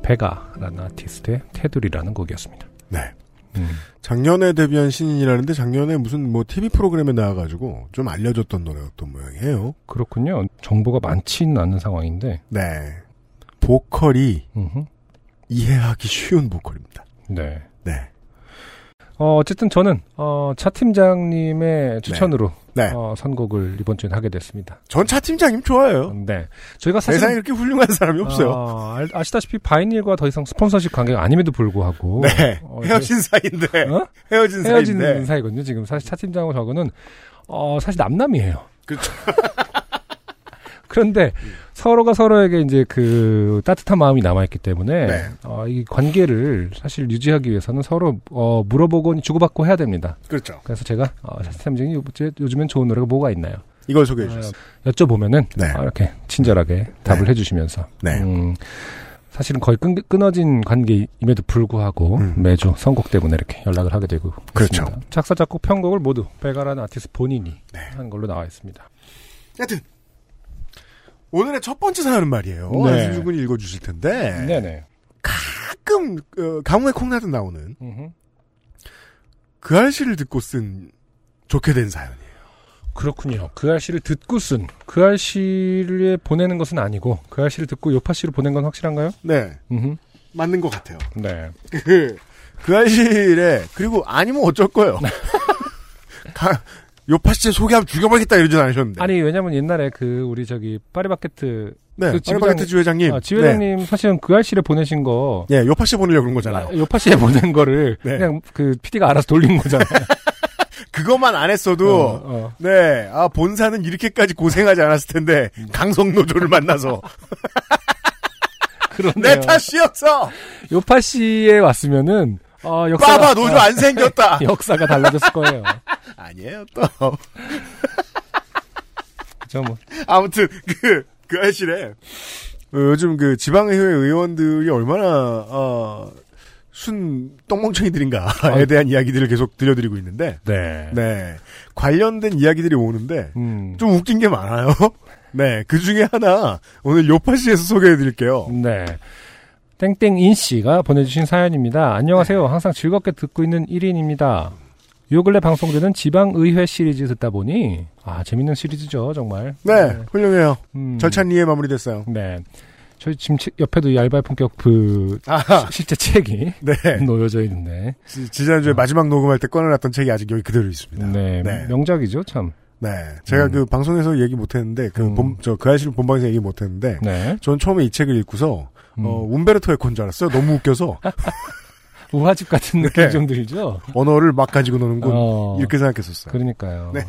베가라는 아티스트의 테두리라는 곡이었습니다. 네. 음, 작년에 데뷔한 신인이라는데 작년에 무슨 뭐 TV 프로그램에 나와가지고 좀 알려졌던 노래였던 모양이에요. 그렇군요. 정보가 많지는 않은 상황인데, 네. 보컬이 음흠, 이해하기 쉬운 보컬입니다. 네. 네. 어, 어쨌든 저는 어, 차 팀장님의 추천으로 네. 어, 선곡을 이번 주에 하게 됐습니다. 전 차 팀장님 좋아해요. 네, 저희가 사실 세상에 그렇게 훌륭한 사람이 없어요. 아, 알- 아시다시피 바이닐과 더 이상 스폰서십 관계가 아님에도 불구하고 네. 어, 헤어진 사이인데. 어? 헤어진 사이인데. 사이거든요. 지금 사실 차 팀장하고 저거는 어, 사실 남남이에요. 그렇죠. 그런데 서로가 서로에게 이제 그 따뜻한 마음이 남아있기 때문에 네. 어, 이 관계를 사실 유지하기 위해서는 서로 어, 물어보고 주고받고 해야 됩니다. 그렇죠. 그래서 제가 어, 차팀장이 요즘엔 좋은 노래가 뭐가 있나요? 이걸 소개해 주셨어요. 어, 여쭤보면은 네. 어, 이렇게 친절하게 답을 해주시면서 네. 음, 사실은 거의 끊, 끊어진 관계임에도 불구하고 음. 매주 선곡 때문에 이렇게 연락을 하게 되고 그렇죠. 있습니다. 작사 작곡 편곡을 모두 베가라는 아티스트 본인이 네. 한 걸로 나와 있습니다. 하여튼 오늘의 첫 번째 사연은 말이에요. 네. 안승준 군이 읽어주실 텐데 네네. 가끔 어, 가뭄에 콩나듯 나오는 음흠. 그 알씨를 듣고 쓴 좋게 된 사연이에요. 그렇군요. 그 알씨를 듣고 쓴, 그 알씨를 보내는 것은 아니고, 그 알씨를 듣고 요파 씨로 보낸 건 확실한가요? 네, 음흠. 맞는 것 같아요. 네. 그그 알실에 그리고 아니면 어쩔 거예요. 가, 요파시에 소개하면 죽여버리겠다 이러진 않으셨는데. 아니 왜냐면 옛날에 그 우리 저기 파리바게트 네, 그 파리바게트 주회장님. 아, 지회장님 사실은 그 알실에 보내신 거 네, 예, 요파시에 보내려고 그런 거잖아요. 요파시에 보낸 거를 네. 그냥 그 PD가 알아서 돌린 거잖아요. 그것만 안 했어도 어, 어. 네, 아 본사는 이렇게까지 고생하지 않았을 텐데 강성노조를 만나서 그런데요. 내 탓이었어. 요파시에 왔으면은 어, 역사가 빠바 노조 안 생겼다. 역사가 달라졌을 거예요. 아니에요 또. 저 뭐. 아무튼 그, 그 알실에 어, 요즘 그 지방의회 의원들이 얼마나 어, 순 똥멍청이들인가에 대한 이야기들을 계속 들려드리고 있는데 네. 네 관련된 이야기들이 오는데 음. 좀 웃긴 게 많아요. 네, 그 중에 하나 오늘 요파시에서 소개해드릴게요. 네. 땡땡인 씨가 보내주신 사연입니다. 안녕하세요. 항상 즐겁게 듣고 있는 1인입니다. 요 근래 방송되는 지방의회 시리즈 듣다 보니 아 재밌는 시리즈죠 정말. 네, 훌륭해요. 음. 절찬리에 마무리됐어요. 네. 저희 지금 치- 옆에도 이 알바의 본격 그 아하, 실제 책이 네. 놓여져 있는데. 지- 지난주에 마지막 녹음할 때 꺼내놨던 책이 아직 여기 그대로 있습니다. 네. 네. 명작이죠 참. 네, 제가 음. 그 방송에서 얘기 못했는데 그 음. 본, 저그 아실 본방에서 얘기 못했는데 네. 전 처음에 이 책을 읽고서 음. 어, 움베르토 에코인 줄 알았어요. 너무 웃겨서 우화집 같은 느낌 네. 좀 들죠. 언어를 막 가지고 노는군 어, 이렇게 생각했었어요. 그러니까요. 네,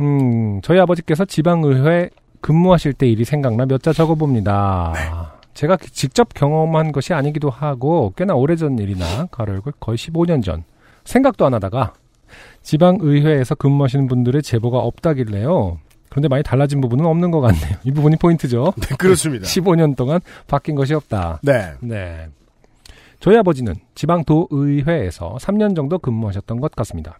음, 저희 아버지께서 지방의회 근무하실 때 일이 생각나 몇 자 적어봅니다. 네. 제가 기- 직접 경험한 것이 아니기도 하고 꽤나 오래전 일이나 가로열고 거의 15년 전 생각도 안 하다가 지방의회에서 근무하시는 분들의 제보가 없다길래요. 그런데 많이 달라진 부분은 없는 것 같네요. 이 부분이 포인트죠. 네, 그렇습니다. 15년 동안 바뀐 것이 없다. 네, 네. 저희 아버지는 지방도의회에서 3년 정도 근무하셨던 것 같습니다.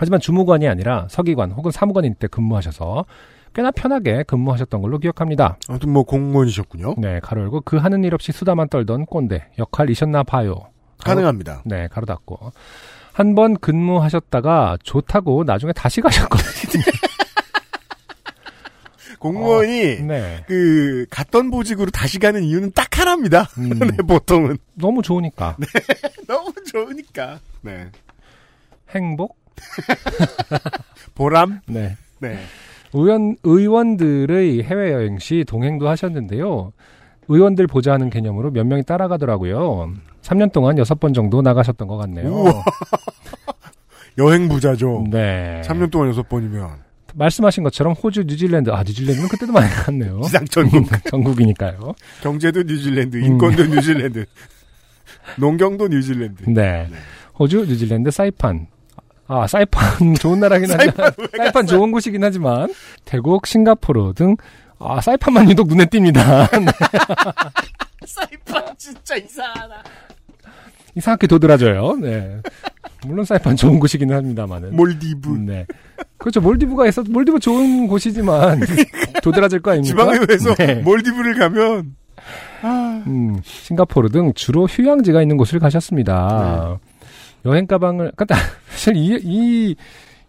하지만 주무관이 아니라 서기관 혹은 사무관일 때 근무하셔서 꽤나 편하게 근무하셨던 걸로 기억합니다. 아무튼 뭐 공무원이셨군요. 네, 가로 열고 그 하는 일 없이 수다만 떨던 꼰대 역할이셨나 봐요. 가로- 가능합니다. 네, 가로 닫고. 한 번 근무하셨다가 좋다고 나중에 다시 가셨거든요. 공무원이 네. 그 갔던 보직으로 다시 가는 이유는 딱 하나입니다. 음, 네, 보통은 너무 좋으니까. 너무 좋으니까. 네, 행복? 보람. 네. 네, 의원, 의원들의 해외 여행 시 동행도 하셨는데요. 의원들 보좌하는 개념으로 몇 명이 따라가더라고요. 3년 동안 6번 정도 나가셨던 것 같네요. 우와. 여행 부자죠. 네. 3년 동안 6번이면 말씀하신 것처럼 호주, 뉴질랜드, 아, 뉴질랜드는 그때도 많이 갔네요. 지상 전국 전국이니까요. 경제도 뉴질랜드, 음. 인권도 뉴질랜드, 농경도 뉴질랜드. 네. 호주, 뉴질랜드, 사이판. 아, 사이판 좋은 나라긴 하지만, 사이판 좋은 곳이긴 하지만, 태국, 싱가포르 등, 아, 사이판만 유독 눈에 띕니다. 네. 사이판 진짜 이상하다. 이상하게 도드라져요. 네. 물론 사이판 좋은 곳이긴 합니다만은. 몰디브. 네. 그렇죠. 몰디브가 있어, 몰디브 좋은 곳이지만, 도드라질 거 아닙니까? 지방의회에서 네. 몰디브를 가면 아, 음, 싱가포르 등 주로 휴양지가 있는 곳을 가셨습니다. 여행 가방을, 그러니까 사실 이, 이,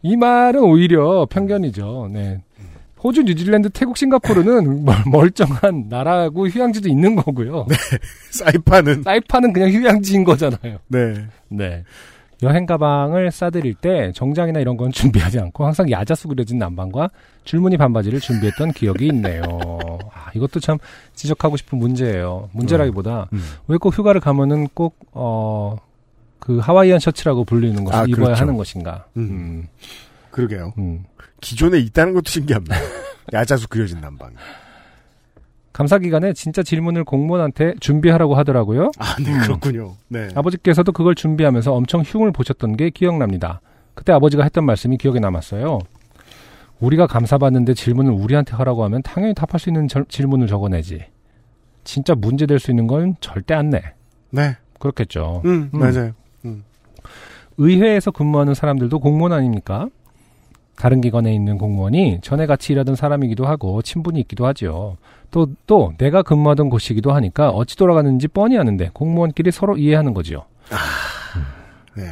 이 말은 오히려 편견이죠. 네. 호주, 뉴질랜드, 태국, 싱가포르는 멀- 멀쩡한 나라고 휴양지도 있는 거고요. 사이판은 사이판은 그냥 휴양지인 거잖아요. 네. 네. 여행 가방을 싸드릴 때 정장이나 이런 건 준비하지 않고 항상 야자수 그려진 남방과 줄무늬 반바지를 준비했던 기억이 있네요. 아, 이것도 참 지적하고 싶은 문제예요. 문제라기보다 음. 왜 꼭 휴가를 가면은 꼭, 어, 그 하와이안 셔츠라고 불리는 것을 아, 입어야 그렇죠. 하는 것인가. 음. 음, 그러게요. 음. 기존에 있다는 것도 신기합니다. 야자수 그려진 남방. 감사 기간에 진짜 질문을 공무원한테 준비하라고 하더라고요. 아, 네, 음. 그렇군요. 네. 아버지께서도 그걸 준비하면서 엄청 흉을 보셨던 게 기억납니다. 그때 아버지가 했던 말씀이 기억에 남았어요. 우리가 감사받는데 질문을 우리한테 하라고 하면 당연히 답할 수 있는 절- 질문을 적어내지. 진짜 문제 될 수 있는 건 절대 안 내. 네. 그렇겠죠. 음, 음. 맞아요. 의회에서 근무하는 사람들도 공무원 아닙니까? 다른 기관에 있는 공무원이 전에 같이 일하던 사람이기도 하고 친분이 있기도 하죠. 또, 또 내가 근무하던 곳이기도 하니까 어찌 돌아가는지 뻔히 아는데 공무원끼리 서로 이해하는 거지요. 네.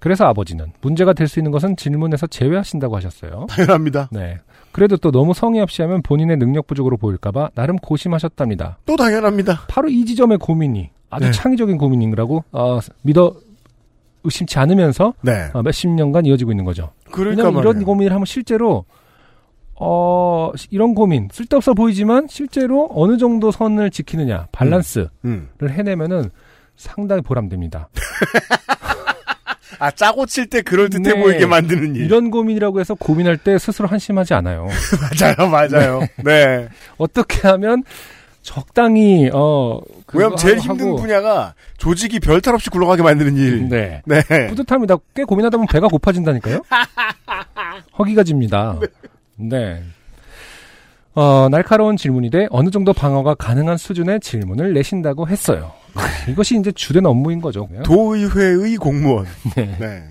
그래서 아버지는 문제가 될 수 있는 것은 질문에서 제외하신다고 하셨어요. 당연합니다. 네. 그래도 또 너무 성의 없이 하면 본인의 능력 부족으로 보일까봐 나름 고심하셨답니다. 또 당연합니다. 바로 이 지점의 고민이 아주 네. 창의적인 고민이라고 어, 믿어 의심치 않으면서 네. 어, 몇십 년간 이어지고 있는 거죠. 그러니까 왜냐면 이런. 고민을 하면 실제로 어 이런 고민 쓸데없어 보이지만 실제로 어느 정도 선을 지키느냐 밸런스를 음. 해내면은 상당히 보람됩니다. 아 짜고 칠 때 그럴 듯해 네. 보이게 만드는 일. 이런 고민이라고 해서 고민할 때 스스로 한심하지 않아요. 맞아요, 맞아요. 네. 어떻게 하면 적당히 어 왜냐면 제일 힘든 분야가 조직이 별탈 없이 굴러가게 만드는 일. 네. 네. 뿌듯합니다. 꽤 고민하다 보면 배가 고파진다니까요. 허기가 집니다. 네. 어, 날카로운 질문이 돼 어느 정도 방어가 가능한 수준의 질문을 내신다고 했어요. 이것이 이제 주된 업무인 거죠. 도의회의 공무원. 네. 네.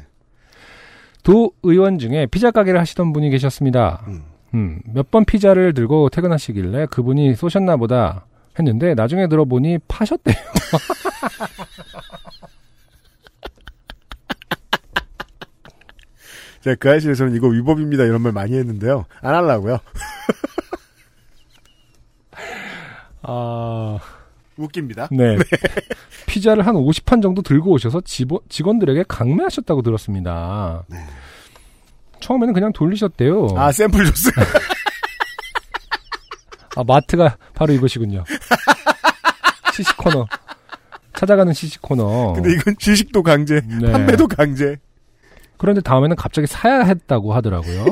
도 의원 중에 피자 가게를 하시던 분이 계셨습니다. 음. 음, 몇 번 피자를 들고 퇴근하시길래 그분이 쏘셨나 보다 했는데 나중에 들어보니 파셨대요. 제가 그 아시에서는 이거 위법입니다 이런 말 많이 했는데요. 안 하려고요. 아, 웃깁니다. 네. 피자를 한 50판 정도 들고 오셔서 직원, 직원들에게 강매하셨다고 들었습니다. 처음에는 그냥 돌리셨대요. 아 샘플 줬어요. 아, 마트가 바로 이것이군요. 시시 코너. 찾아가는 시시 코너. 근데 이건 지식도 강제, 네. 판매도 강제. 그런데 다음에는 갑자기 사야 했다고 하더라고요.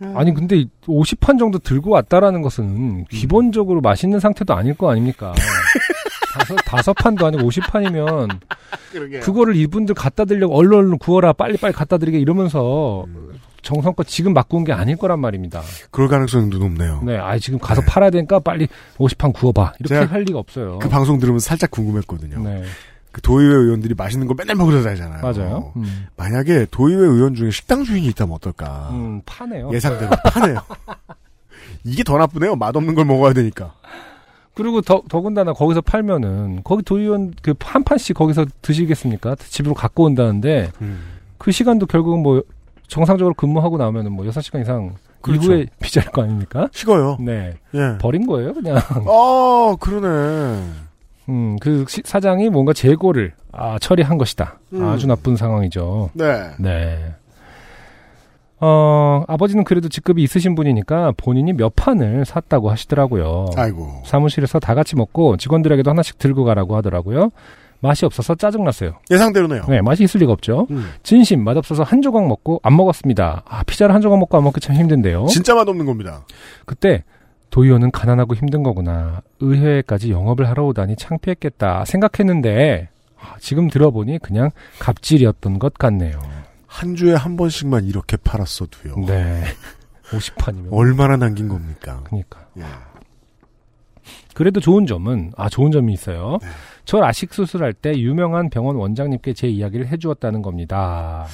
아니 근데 50판 정도 들고 왔다라는 것은 기본적으로 맛있는 상태도 아닐 거 아닙니까? 다섯, 다섯 판도 아니고 50판이면 그러게요. 그거를 이분들 갖다 드리려고 얼른 얼른 구워라 빨리 빨리 갖다 드리게 이러면서 정성껏 지금 온게 아닐 거란 말입니다. 그럴 가능성도 높네요. 네, 아 지금 가서 팔아야 되니까 빨리 50판 구워봐 이렇게 할 리가 없어요. 그 방송 들으면 살짝 궁금했거든요. 네, 그 도의회 의원들이 맛있는 거 맨날 먹으러 다니잖아요. 맞아요. 음, 만약에 도의회 의원 중에 식당 주인이 있다면 어떨까? 음, 파네요. 예상대로 파네요. 이게 더 나쁘네요. 맛없는 걸 먹어야 되니까. 그리고 더, 더군다나 거기서 팔면은, 거기 도의원 그 한 판씩 거기서 드시겠습니까? 집으로 갖고 온다는데, 그 시간도 결국은 뭐, 정상적으로 근무하고 나면은 뭐 6시간 이상 그렇죠. 이후에 피자일 거 아닙니까? 식어요. 네. 예. 버린 거예요, 그냥. 어, 그러네. 음, 그 시- 사장이 뭔가 재고를, 아, 처리한 것이다. 음. 아주 나쁜 상황이죠. 네. 네. 어, 아버지는 그래도 직급이 있으신 분이니까 본인이 몇 판을 샀다고 하시더라고요. 아이고. 사무실에서 다 같이 먹고 직원들에게도 하나씩 들고 가라고 하더라고요. 맛이 없어서 짜증났어요. 예상대로네요. 네, 맛이 있을 리가 없죠. 음. 진심 맛없어서 한 조각 먹고 안 먹었습니다. 아, 피자를 한 조각 먹고 안 먹기 참 힘든데요. 진짜 맛없는 겁니다. 그때 도의원은 가난하고 힘든 거구나. 의회까지 영업을 하러 오다니 창피했겠다 생각했는데 아, 지금 들어보니 그냥 갑질이었던 것 같네요. 한 주에 한 번씩만 이렇게 팔았어도요. 네. 50판이면. 얼마나 남긴 겁니까? 그러니까. 예. 그래도 좋은 점은 아 좋은 점이 있어요. 네. 저 라식 수술할 때 유명한 병원 원장님께 제 이야기를 해주었다는 겁니다.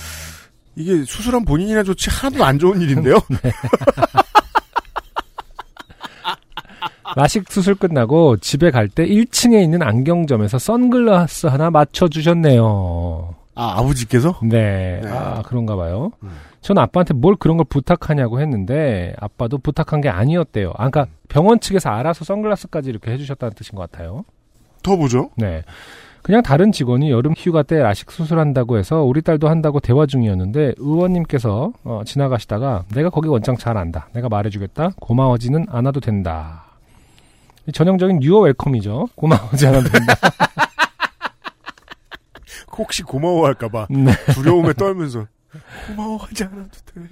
이게 수술한 본인이나 좋지 하나도 안 좋은 일인데요. 라식 수술 끝나고 집에 갈 때 1층에 있는 안경점에서 선글라스 하나 맞춰주셨네요. 아 아버지께서? 네, 네. 아 그런가 봐요. 음. 전 아빠한테 뭘 그런 걸 부탁하냐고 했는데 아빠도 부탁한 게 아니었대요. 아, 그러니까 병원 측에서 알아서 선글라스까지 이렇게 해주셨다는 뜻인 것 같아요. 더 보죠. 네. 그냥 다른 직원이 여름 휴가 때 라식 수술한다고 해서 우리 딸도 한다고 대화 중이었는데 의원님께서 어, 지나가시다가 내가 거기 원장 잘 안다. 내가 말해주겠다. 고마워지는 않아도 된다. 이 전형적인 유어 웰컴이죠. 고마워하지 않아도 된다. 혹시 고마워할까봐 네. 두려움에 떨면서 고마워하지 않아도 돼.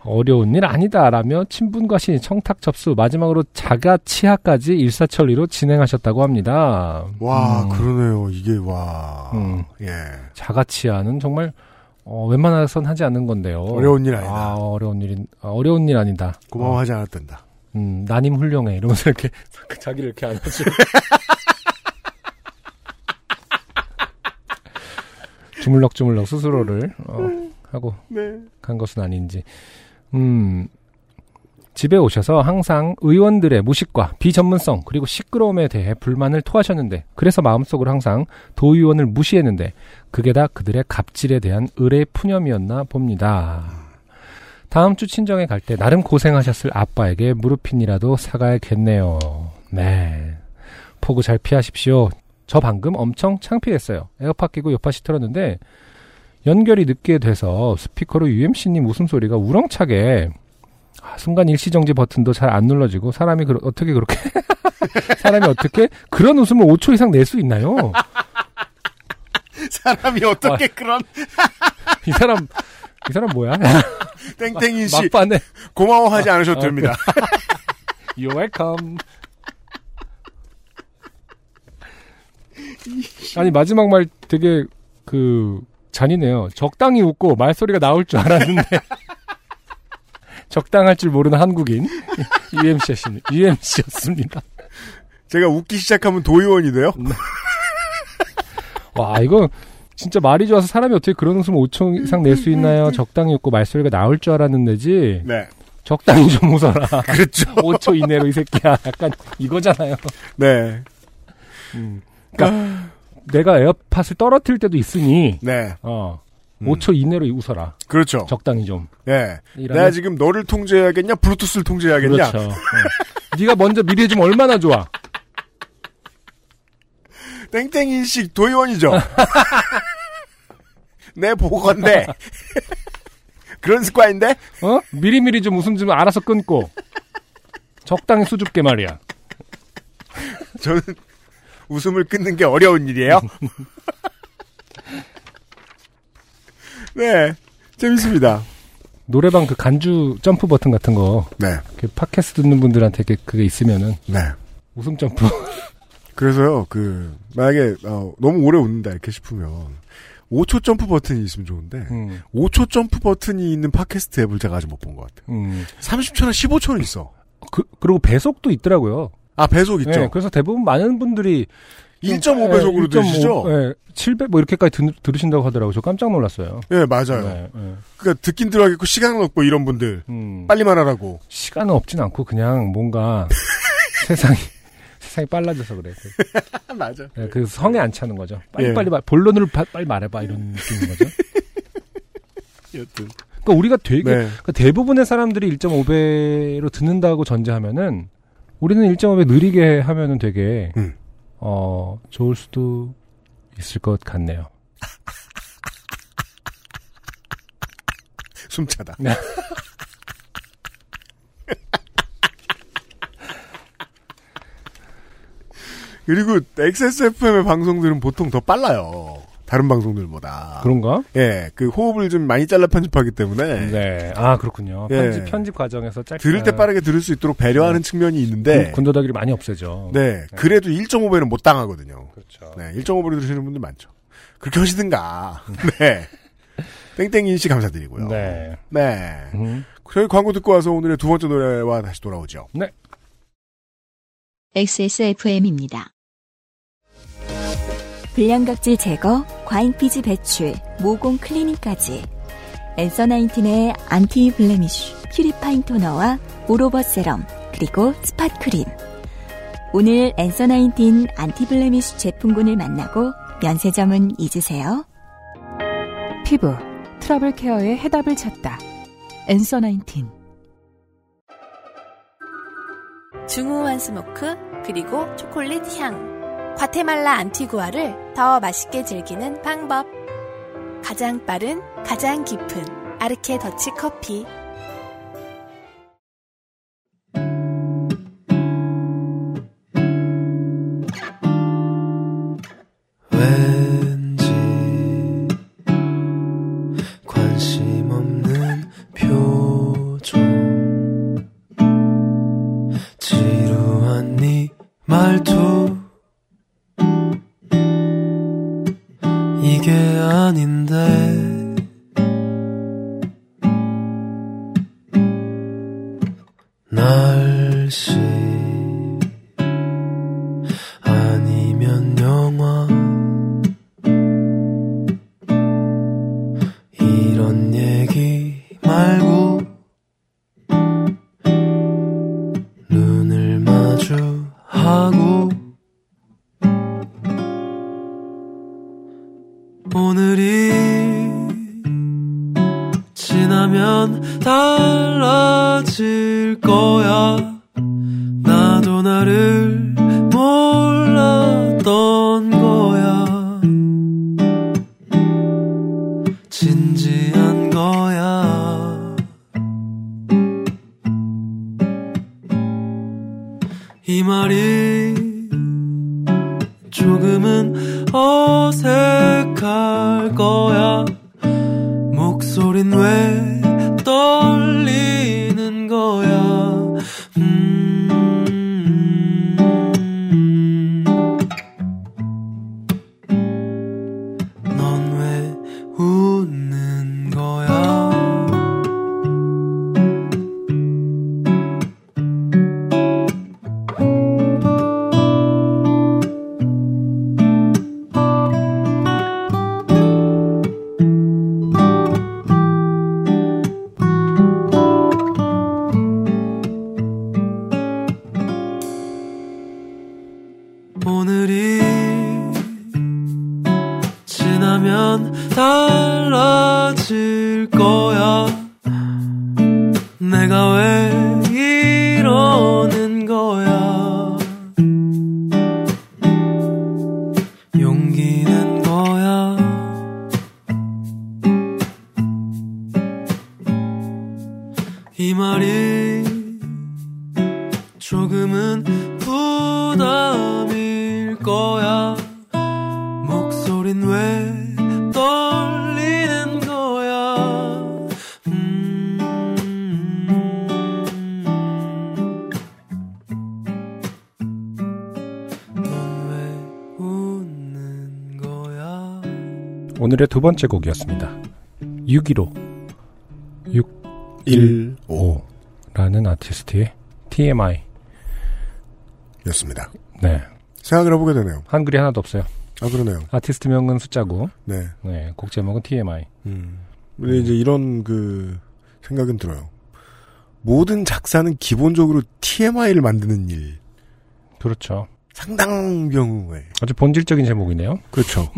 어려운 일 아니다라며 친분과 시 청탁 접수 마지막으로 자가 치하까지 일사천리로 진행하셨다고 합니다. 와 음, 그러네요. 이게 와. 음. 예. 자가 치하는 정말 어, 웬만해선 하지 않는 건데요. 어려운 일 아니다. 아, 어려운 일인 아, 어려운 일 아니다. 고마워하지 않아도 된다. 음, 나님 훌륭해. 이러면서 이렇게 자기를 이렇게 안아주고. 주물럭주물럭 스스로를 어, 하고 네. 간 것은 아닌지. 음, 집에 오셔서 항상 의원들의 무식과 비전문성 그리고 시끄러움에 대해 불만을 토하셨는데 그래서 마음속으로 항상 도의원을 무시했는데 그게 다 그들의 갑질에 대한 의뢰 푸념이었나 봅니다. 다음 주 친정에 갈 때 나름 고생하셨을 아빠에게 무릎핀이라도 사가야겠네요. 네. 폭우 잘 피하십시오. 저 방금 엄청 창피했어요. 에어팟 끼고 요팟이 틀었는데 연결이 늦게 돼서 스피커로 UMC님 웃음소리가 우렁차게 아, 순간 일시정지 버튼도 잘 안 눌러지고 사람이 그러- 어떻게 그렇게 사람이 어떻게 그런 웃음을 5초 이상 낼 수 있나요? 사람이 어떻게 그런 이 사람 이 사람 뭐야? 땡땡인 씨 막판에 고마워하지 않으셔도 아, 됩니다. You're welcome. 아니 마지막 말 되게 그 잔인해요. 적당히 웃고 말소리가 나올 줄 알았는데 적당할 줄 모르는 한국인 UMC였습니다. UMC였습니다. 제가 웃기 시작하면 도의원이 돼요. 와 이거 진짜 말이 좋아서 사람이 어떻게 그런 웃음 5초 이상 낼 수 있나요? 적당히 웃고 말소리가 나올 줄 알았는데지 네. 적당히 좀 웃어라. 그렇죠. 5초 이내로 이 새끼야. 약간 이거잖아요. 네. 음. 그러니까 내가 에어팟을 떨어뜨릴 때도 있으니 네. 어 음. 5초 이내로 웃어라. 그렇죠. 적당히 좀. 네. 내가 지금 너를 통제해야겠냐, 블루투스를 통제해야겠냐. 그렇죠. 어. 네가 먼저 미리 해주면 얼마나 좋아. 땡땡인식 도의원이죠. 내 보건데. 그런 습관인데? 어? 미리미리 좀 웃음 좀 알아서 끊고 적당히 수줍게 말이야. 저는 웃음을 끊는 게 어려운 일이에요. 네. 재밌습니다. 노래방 그 간주 점프 버튼 같은 거, 네. 그 팟캐스트 듣는 분들한테 그게, 그게 있으면은 네. 웃음 점프. 그래서요, 그, 만약에, 어, 너무 오래 웃는다, 이렇게 싶으면, 5초 점프 버튼이 있으면 좋은데, 음, 5초 점프 버튼이 있는 팟캐스트 앱을 제가 아직 못 본 것 같아요. 음. 30초나 15초는 있어. 그, 그리고 배속도 있더라고요. 아, 배속 있죠? 네, 그래서 대부분 많은 분들이 1.5 배속으로 들으시죠? 네, 700 뭐 이렇게까지 들, 들으신다고 하더라고요. 저 깜짝 놀랐어요. 예, 맞아요. 네, 네. 그니까 듣긴 들어가겠고, 시간은 없고, 이런 분들. 음, 빨리 말 하라고. 시간은 없진 않고 그냥 뭔가 세상이 세상이 빨라져서 그래. 그, 맞아. 네, 그 성에 안 차는 거죠. 빨리 예. 빨리 말, 본론을 바- 빨리 말해봐 이런 느낌인 거죠. 여튼. 그러니까 우리가 되게 네. 그러니까 대부분의 사람들이 1.5배로 듣는다고 전제하면은 우리는 1.5배 느리게 하면은 되게 음. 어 좋을 수도 있을 것 같네요. 숨차다. 네. 그리고 XSFM의 방송들은 보통 더 빨라요. 다른 방송들보다. 그런가? 예, 그 호흡을 좀 많이 잘라 편집하기 때문에 네. 아 그렇군요. 예. 편집 편집 과정에서 짧게 들을 때 빠르게 들을 수 있도록 배려하는 측면이 있는데 군- 군더더기를 많이 없애죠. 네, 그래도 1.5배는 못 당하거든요. 그렇죠. 네, 1.5배로 들으시는 분들 많죠. 그렇게 하시든가. 네. 땡땡인 씨 감사드리고요. 네. 네. 음. 저희 광고 듣고 와서 오늘의 두 번째 노래와 다시 돌아오죠. XSFM입니다. 불량각질 제거, 과잉피지 배출, 모공 클리닝까지. 앤서 나인틴의 anti blemish, purifying 토너와 all over 세럼, 그리고 spot 크림. 오늘 앤서 나인틴 anti blemish 제품군을 만나고 면세점은 잊으세요. 피부, 트러블 케어의 해답을 찾다. 앤서 나인틴. 중후한 smoke 그리고 초콜릿 향 과테말라 안티구아를 더 맛있게 즐기는 방법. 가장 빠른 가장 깊은 아르케 더치 커피 오늘의 두 번째 곡이었습니다. 615 1, 615라는 아티스트의 TMI. 였습니다. 네. 생각을 해보게 되네요. 한글이 하나도 없어요. 아, 그러네요. 아티스트명은 숫자고, 네. 네, 곡 제목은 TMI. 음. 근데 이제 이런 그 생각은 들어요. 모든 작사는 기본적으로 TMI를 만드는 일. 그렇죠. 상당 경우에. 아주 본질적인 제목이네요. 그렇죠.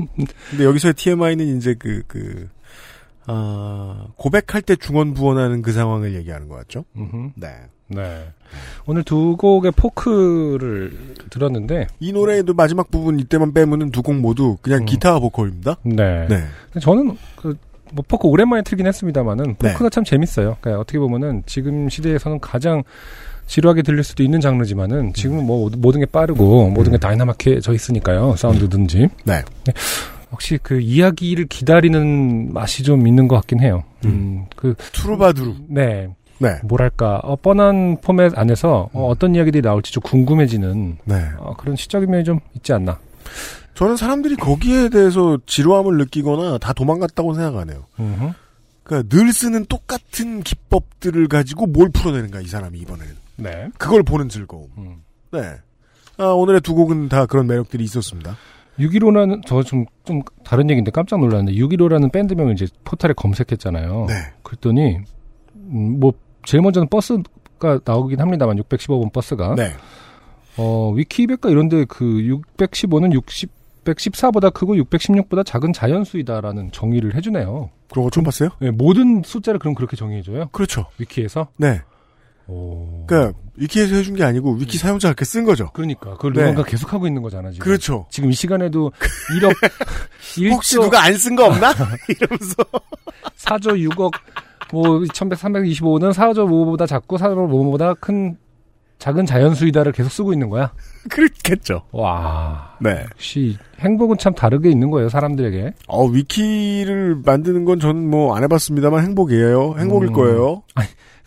근데 여기서의 TMI는 이제 그, 그, 아, 고백할 때 중언부언하는 그 상황을 얘기하는 것 같죠? 음흠. 네. 네. 오늘 두 곡의 포크를 들었는데, 이 노래에도 마지막 부분 이때만 빼면은 두 곡 모두 그냥 음. 기타 보컬입니다. 네. 네. 저는 그, 뭐 포크 오랜만에 틀긴 했습니다만은 네. 포크가 참 재밌어요. 그러니까 어떻게 보면은 지금 시대에서는 가장 지루하게 들릴 수도 있는 장르지만은 지금은 뭐 모든 게 빠르고 모든 게 다이나믹해져 있으니까요. 사운드든지. 네. 혹시 그 이야기를 기다리는 맛이 좀 있는 것 같긴 해요. 음, 그 트루바두르. 네. 네. 뭐랄까 어, 뻔한 포맷 안에서 어, 어떤 이야기들이 나올지 좀 궁금해지는 네. 어, 그런 시적인 면이 좀 있지 않나. 저는 사람들이 거기에 대해서 지루함을 느끼거나 다 도망갔다고 생각 안 해요. 그러니까 늘 쓰는 똑같은 기법들을 가지고 뭘 풀어내는가 이 사람이 이번에는. 네. 그걸 보는 즐거움. 음. 네. 아, 오늘의 두 곡은 다 그런 매력들이 있었습니다. 615라는 저 좀 좀 다른 얘기인데 깜짝 놀랐는데 615라는 밴드명을 이제 포털에 검색했잖아요. 네. 그랬더니 음, 뭐 제일 먼저는 버스가 나오긴 합니다만 615번 버스가 네. 어 위키백과 이런데 그 615는 60 614보다 크고 616보다 작은 자연수이다라는 정의를 해주네요. 그런 거 처음 봤어요? 네, 모든 숫자를 그럼 그렇게 정의해줘요? 그렇죠. 위키에서? 네. 오. 그러니까 위키에서 해준 게 아니고 위키 사용자가 그렇게 쓴 거죠. 그러니까 그걸 네. 누군가 계속 하고 있는 거잖아 지금. 그렇죠. 지금 이 시간에도 1억 1조 혹시 누가 안 쓴 거 없나? 이러면서 4조 6억 뭐 1100, 325는 4조 5보다 작고 4조 5보다 큰 작은 자연수이다를 계속 쓰고 있는 거야. 그렇겠죠. 와. 네. 역시 행복은 참 다르게 있는 거예요, 사람들에게. 어, 위키를 만드는 건 저는 뭐 안 해봤습니다만 행복이에요. 행복일 음. 거예요.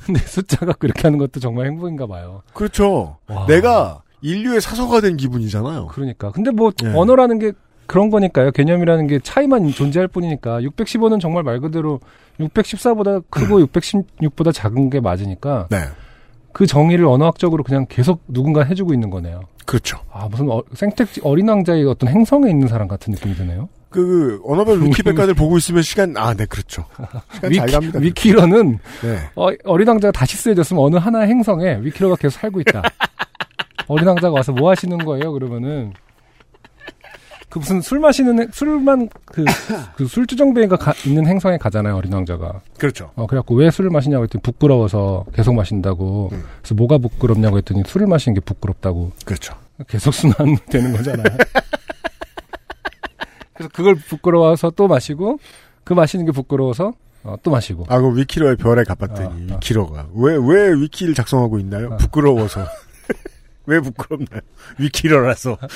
근데 숫자가 그렇게 하는 것도 정말 행복인가 봐요. 그렇죠. 와. 내가 인류의 사서가 된 기분이잖아요. 그러니까. 근데 뭐 예. 언어라는 게 그런 거니까요. 개념이라는 게 차이만 존재할 뿐이니까 615는 정말 말 그대로 614보다 크고 616보다 작은 게 맞으니까 네. 그 정의를 언어학적으로 그냥 계속 누군가 해주고 있는 거네요. 그렇죠. 아 무슨 어, 생택지 어린 왕자의 어떤 행성에 있는 사람 같은 느낌이 드네요. 그, 그 언어별 위키백과를 보고 있으면 시간 아, 네, 그렇죠. 시간 잘 갑니다. 위키로는 네. 어, 어린 왕자가 다시 쓰여졌으면 어느 하나의 행성에 위키로가 계속 살고 있다. 어린 왕자가 와서 뭐 하시는 거예요? 그러면은 그 무슨 술 마시는 행- 술만 그, 그 술주정뱅이가 가- 있는 행성에 가잖아요. 어린 왕자가. 그렇죠. 어 그래갖고 왜 술을 마시냐고 했더니 부끄러워서 계속 마신다고. 음. 그래서 뭐가 부끄럽냐고 했더니 술을 마시는 게 부끄럽다고. 그렇죠. 계속 순환되는 거잖아요. 그래서 그걸 부끄러워서 또 마시고 그 마시는 게 부끄러워서 어, 또 마시고. 아, 그 위키로의 별에 갚았더니 아, 아. 위키로가 왜 왜 위키를 작성하고 있나요? 아. 부끄러워서. 왜 부끄럽나요? 위키로라서.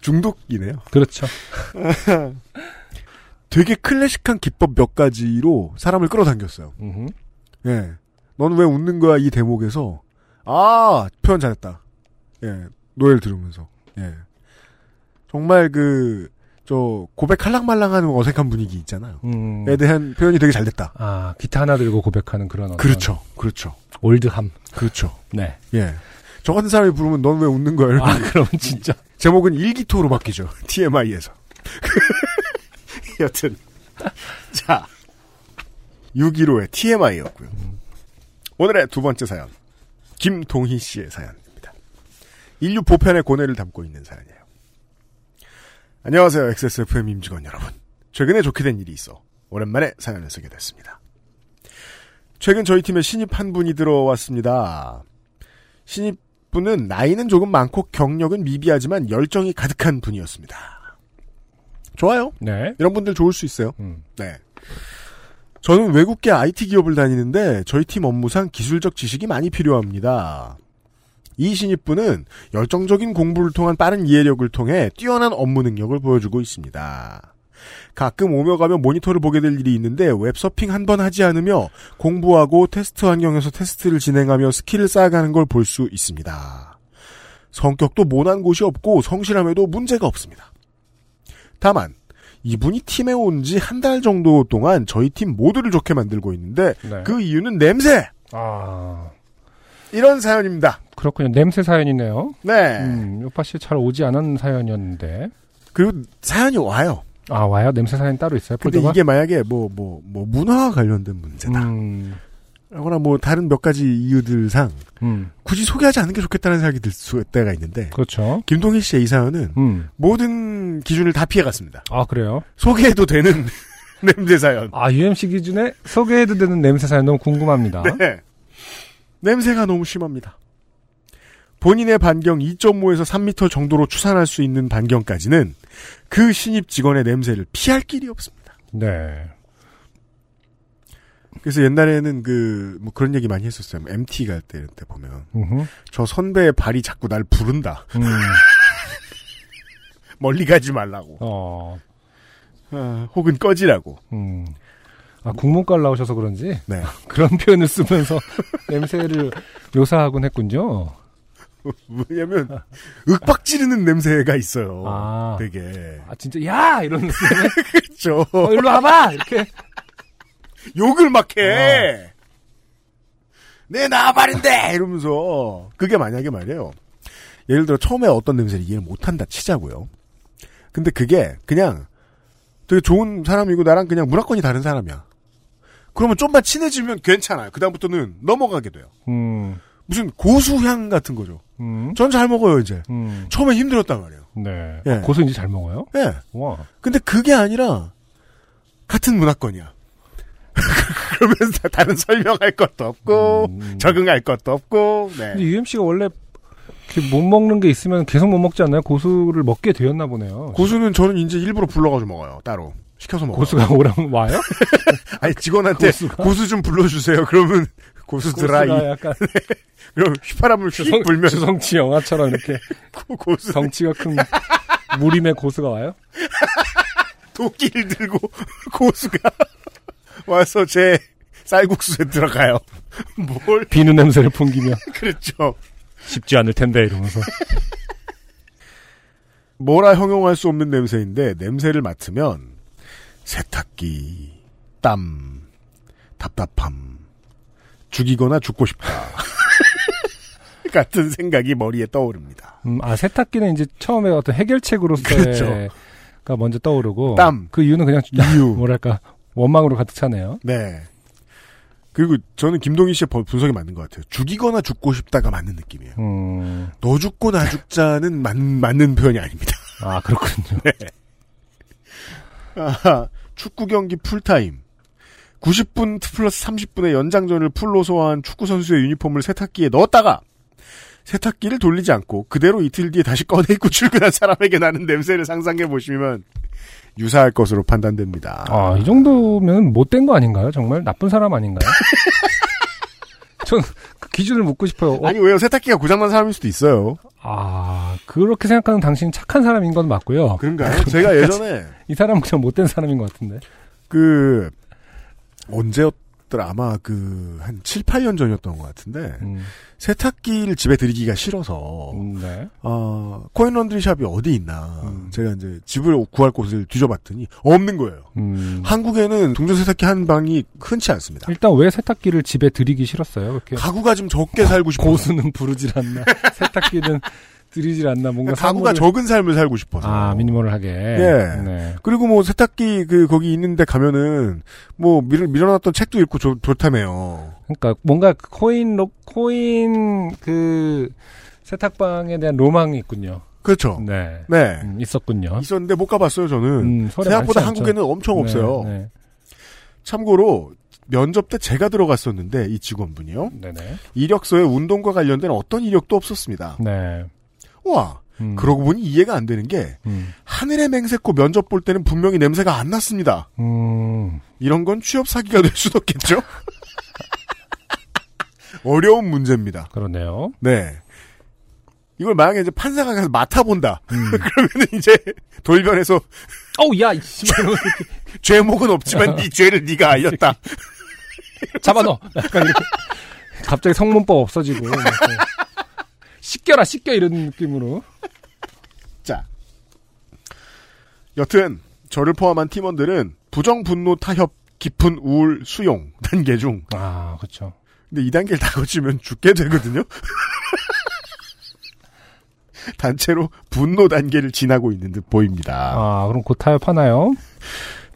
중독이네요. 그렇죠. 되게 클래식한 기법 몇 가지로 사람을 끌어당겼어요. 예. 네. 넌왜 웃는 거야 이 대목에서 아 표현 잘했다. 예. 노래를 들으면서 예. 정말 그 저 고백 할랑말랑하는 어색한 분위기 있잖아요. 음. 에 대한 표현이 되게 잘 됐다. 아, 기타 하나 들고 고백하는 그런 그렇죠. 그렇죠. 올드함. 그렇죠. 네. 예. 저 같은 사람이 부르면 넌 왜 웃는 거야? 아, 그러면 진짜. 제목은 일기토로 바뀌죠. TMI에서. 여튼. 자. 615의 TMI였고요. 오늘의 두 번째 사연. 김동희 씨의 사연입니다. 인류 보편의 고뇌를 담고 있는 사연이에요. 안녕하세요. XSFM 임직원 여러분. 최근에 좋게 된 일이 있어 오랜만에 사연을 쓰게 됐습니다. 최근 저희 팀에 신입 한 분이 들어왔습니다. 신입분은 나이는 조금 많고 경력은 미비하지만 열정이 가득한 분이었습니다. 좋아요. 네. 이런 분들 좋을 수 있어요. 음. 네. 저는 외국계 IT 기업을 다니는데 저희 팀 업무상 기술적 지식이 많이 필요합니다. 이 신입분은 열정적인 공부를 통한 빠른 이해력을 통해 뛰어난 업무 능력을 보여주고 있습니다. 가끔 오며 가며 모니터를 보게 될 일이 있는데 웹서핑 한 번 하지 않으며 공부하고 테스트 환경에서 테스트를 진행하며 스킬을 쌓아가는 걸 볼 수 있습니다. 성격도 모난 곳이 없고 성실함에도 문제가 없습니다. 다만 이분이 팀에 온 지 한 달 정도 동안 저희 팀 모두를 좋게 만들고 있는데 네. 그 이유는 냄새! 아, 이런 사연입니다. 그렇군요. 냄새 사연이네요. 네. 음, 요파 씨 잘 오지 않은 사연이었는데. 그리고 사연이 와요. 아, 와요? 냄새 사연 따로 있어요? 근데 폴더가? 이게 만약에 뭐, 뭐, 뭐, 문화와 관련된 문제다. 음, 라거나 뭐, 다른 몇 가지 이유들상, 음, 굳이 소개하지 않는 게 좋겠다는 생각이 들 수, 때가 있는데, 그렇죠. 김동희 씨의 이 사연은 음. 모든 기준을 다 피해갔습니다. 아, 그래요? 소개해도 되는 냄새 사연. 아, UMC 기준에 소개해도 되는 냄새 사연 너무 궁금합니다. 네. 냄새가 너무 심합니다. 본인의 반경 2.5에서 3m 정도로 추산할 수 있는 반경까지는 그 신입 직원의 냄새를 피할 길이 없습니다. 네. 그래서 옛날에는 그, 뭐 그런 얘기 많이 했었어요. MT 갈 때 때 보면. 음흠. 저 선배의 발이 자꾸 날 부른다. 음, 멀리 가지 말라고. 어, 아, 혹은 꺼지라고. 음. 아, 국문과 나오셔서 그런지 네. 그런 표현을 쓰면서 냄새를 묘사하곤 했군요. 왜냐면, 윽박 지르는 냄새가 있어요. 아. 되게. 아, 진짜, 야! 이런 느낌에. 그렇죠. 어, 일로 와봐! 이렇게. 욕을 막 해. 어. 내 나발인데! 이러면서. 그게 만약에 말이에요. 예를 들어 처음에 어떤 냄새를 이해를 못한다 치자고요. 근데 그게 그냥 되게 좋은 사람이고 나랑 그냥 문화권이 다른 사람이야. 그러면 좀만 친해지면 괜찮아요. 그다음부터는 넘어가게 돼요. 음, 무슨 고수향 같은 거죠. 음, 전잘 먹어요, 이제. 음. 처음엔 힘들었단 말이에요. 네. 예. 아, 고수 이제 잘 먹어요? 예. 와. 근데 그게 아니라 같은 문화권이야. 그러면서 다른 설명할 것도 없고 음. 적응할 것도 없고 네. 근데 UMC가 원래 못 먹는 게 있으면 계속 못 먹지 않나요? 고수를 먹게 되었나 보네요. 고수는 저는 이제 일부러 불러가지고 먹어요. 따로 시켜서 먹어요. 고수가 오라면 와요? 아니 직원한테 고수가? 고수 좀 불러주세요. 그러면 고수 드라이. 고수가 약간 그럼 휘파람을 휙 주성, 불면서 주성치 영화처럼 이렇게 고- 고수 덩치가 큰 무림의 고수가 와요? 도끼를 들고 고수가 와서 제 쌀국수에 들어가요. 뭘 비누 냄새를 풍기며 그렇죠. 쉽지 않을 텐데 이러면서 뭐라 형용할 수 없는 냄새인데 냄새를 맡으면 세탁기, 땀, 답답함, 죽이거나 죽고 싶다. 같은 생각이 머리에 떠오릅니다. 음, 아 세탁기는 이제 처음에 어떤 해결책으로서가 그렇죠. 먼저 떠오르고 땀. 그 이유는 그냥 이유. 뭐랄까 원망으로 가득 차네요. 네. 그리고 저는 김동희 씨의 번- 분석이 맞는 것 같아요. 죽이거나 죽고 싶다가 맞는 느낌이에요. 음, 너 죽고 나 죽자는 맞, 맞는 표현이 아닙니다. 아 그렇군요. 아하, 축구 경기 풀타임. 90분 플러스 30분의 연장전을 풀로 소화한 축구 선수의 유니폼을 세탁기에 넣었다가 세탁기를 돌리지 않고 그대로 이틀 뒤에 다시 꺼내 입고 출근한 사람에게 나는 냄새를 상상해 보시면 유사할 것으로 판단됩니다. 아 이 정도면 못된 거 아닌가요? 정말 나쁜 사람 아닌가요? 전 그 기준을 묻고 싶어요. 어, 아니 왜요? 세탁기가 고장난 사람일 수도 있어요. 아, 그렇게 생각하는 당신이 착한 사람인 건 맞고요. 그런가요? 제가 예전에 이 사람은 그냥 못된 사람인 것 같은데. 그 언제였 더라 아마 그 한 7, 8년 전이었던 것 같은데 음, 세탁기를 집에 들이기가 싫어서 음, 네. 어, 코인 런드리 샵이 어디 있나 음. 제가 이제 집을 구할 곳을 뒤져봤더니 없는 거예요. 음. 한국에는 동전 세탁기 한 방이 흔치 않습니다. 일단 왜 세탁기를 집에 들이기 싫었어요? 그렇게 가구가 좀 적게 살고 싶어. 고수는 부르질 않나, 세탁기는 들이질 않나, 뭔가 가구가 사물을- 적은 삶을 살고 싶어서. 아 미니멀을 하게. 예. 네. 그리고 뭐 세탁기 그 거기 있는데 가면은 뭐 밀, 밀어놨던 책도 읽고 좋, 좋다며요. 그러니까 뭔가 그 코인 로, 코인 그 세탁방에 대한 로망이 있군요. 그렇죠. 네. 네. 음, 있었군요. 있었는데 못 가봤어요 저는. 음, 생각보다. 한국에는 엄청 네, 없어요. 네. 참고로 면접 때 제가 들어갔었는데 이 직원분이요. 네네. 이력서에 운동과 관련된 어떤 이력도 없었습니다. 네. 와. 음, 그러고 보니 이해가 안 되는 게 음. 하늘의 맹세코 면접 볼 때는 분명히 냄새가 안 났습니다. 음, 이런 건 취업 사기가 될 수도 없겠죠? 어려운 문제입니다. 그러네요. 네. 이걸 만약에 이제 판사가 가서 맡아본다. 음. 그러면 이제 돌변해서 어우, 야, 죄목은 없지만 네 죄를 네가 알렸다. 잡아넣어. 약간 이렇게. 갑자기 성문법 없어지고. 씻겨라, 씻겨, 이런 느낌으로. 자. 여튼 저를 포함한 팀원들은 부정 분노 타협 깊은 우울 수용 단계 중 아, 그쵸. 근데 이 단계를 다 거치면 죽게 되거든요. 단체로 분노 단계를 지나고 있는 듯 보입니다. 아, 그럼 곧 타협하나요?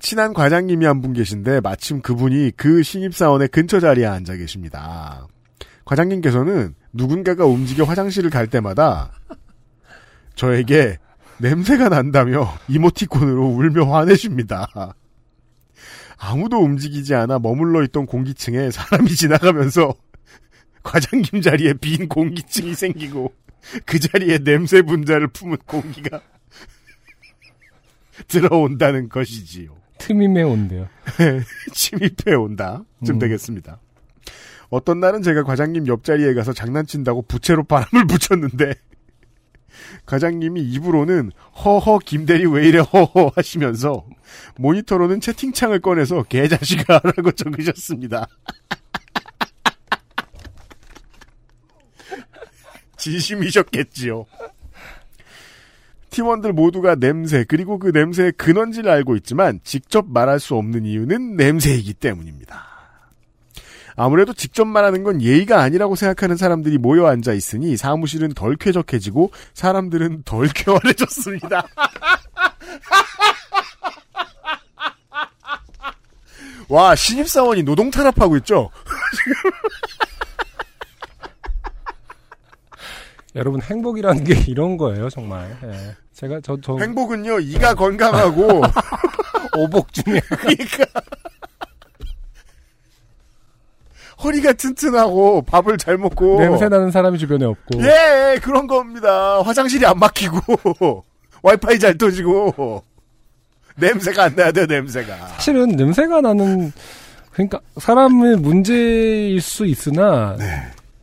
친한 과장님이 한 분 계신데 마침 그분이 그 신입사원의 근처 자리에 앉아 계십니다. 과장님께서는 누군가가 움직여 화장실을 갈 때마다 저에게 냄새가 난다며 이모티콘으로 울며 화내십니다. 아무도 움직이지 않아 머물러 있던 공기층에 사람이 지나가면서 과장님 자리에 빈 공기층이 생기고 그 자리에 냄새 분자를 품은 공기가 들어온다는 것이지요. 틈이 매운데요. 침입해 온다. 쯤 음. 되겠습니다. 어떤 날은 제가 과장님 옆자리에 가서 장난친다고 부채로 바람을 붙였는데 과장님이 입으로는 허허 김대리 왜 이래 허허 하시면서 모니터로는 채팅창을 꺼내서 개자식아 라고 적으셨습니다. 진심이셨겠지요. 팀원들 모두가 냄새 그리고 그 냄새의 근원지를 알고 있지만 직접 말할 수 없는 이유는 냄새이기 때문입니다. 아무래도 직접 말하는 건 예의가 아니라고 생각하는 사람들이 모여 앉아 있으니 사무실은 덜 쾌적해지고 사람들은 덜 쾌활해졌습니다. 와 신입사원이 노동 탄압하고 있죠. 여러분, 행복이라는 게 이런 거예요, 정말. 예. 제가 저, 저, 행복은요 이가 건강하고 오복 중에. 그러니까 허리가 튼튼하고 밥을 잘 먹고 냄새 나는 사람이 주변에 없고. 예 그런 겁니다. 화장실이 안 막히고 와이파이 잘 터지고 냄새가 안 나야 돼요 냄새가. 사실은 냄새가 나는, 그러니까, 사람의 문제일 수 있으나, 네.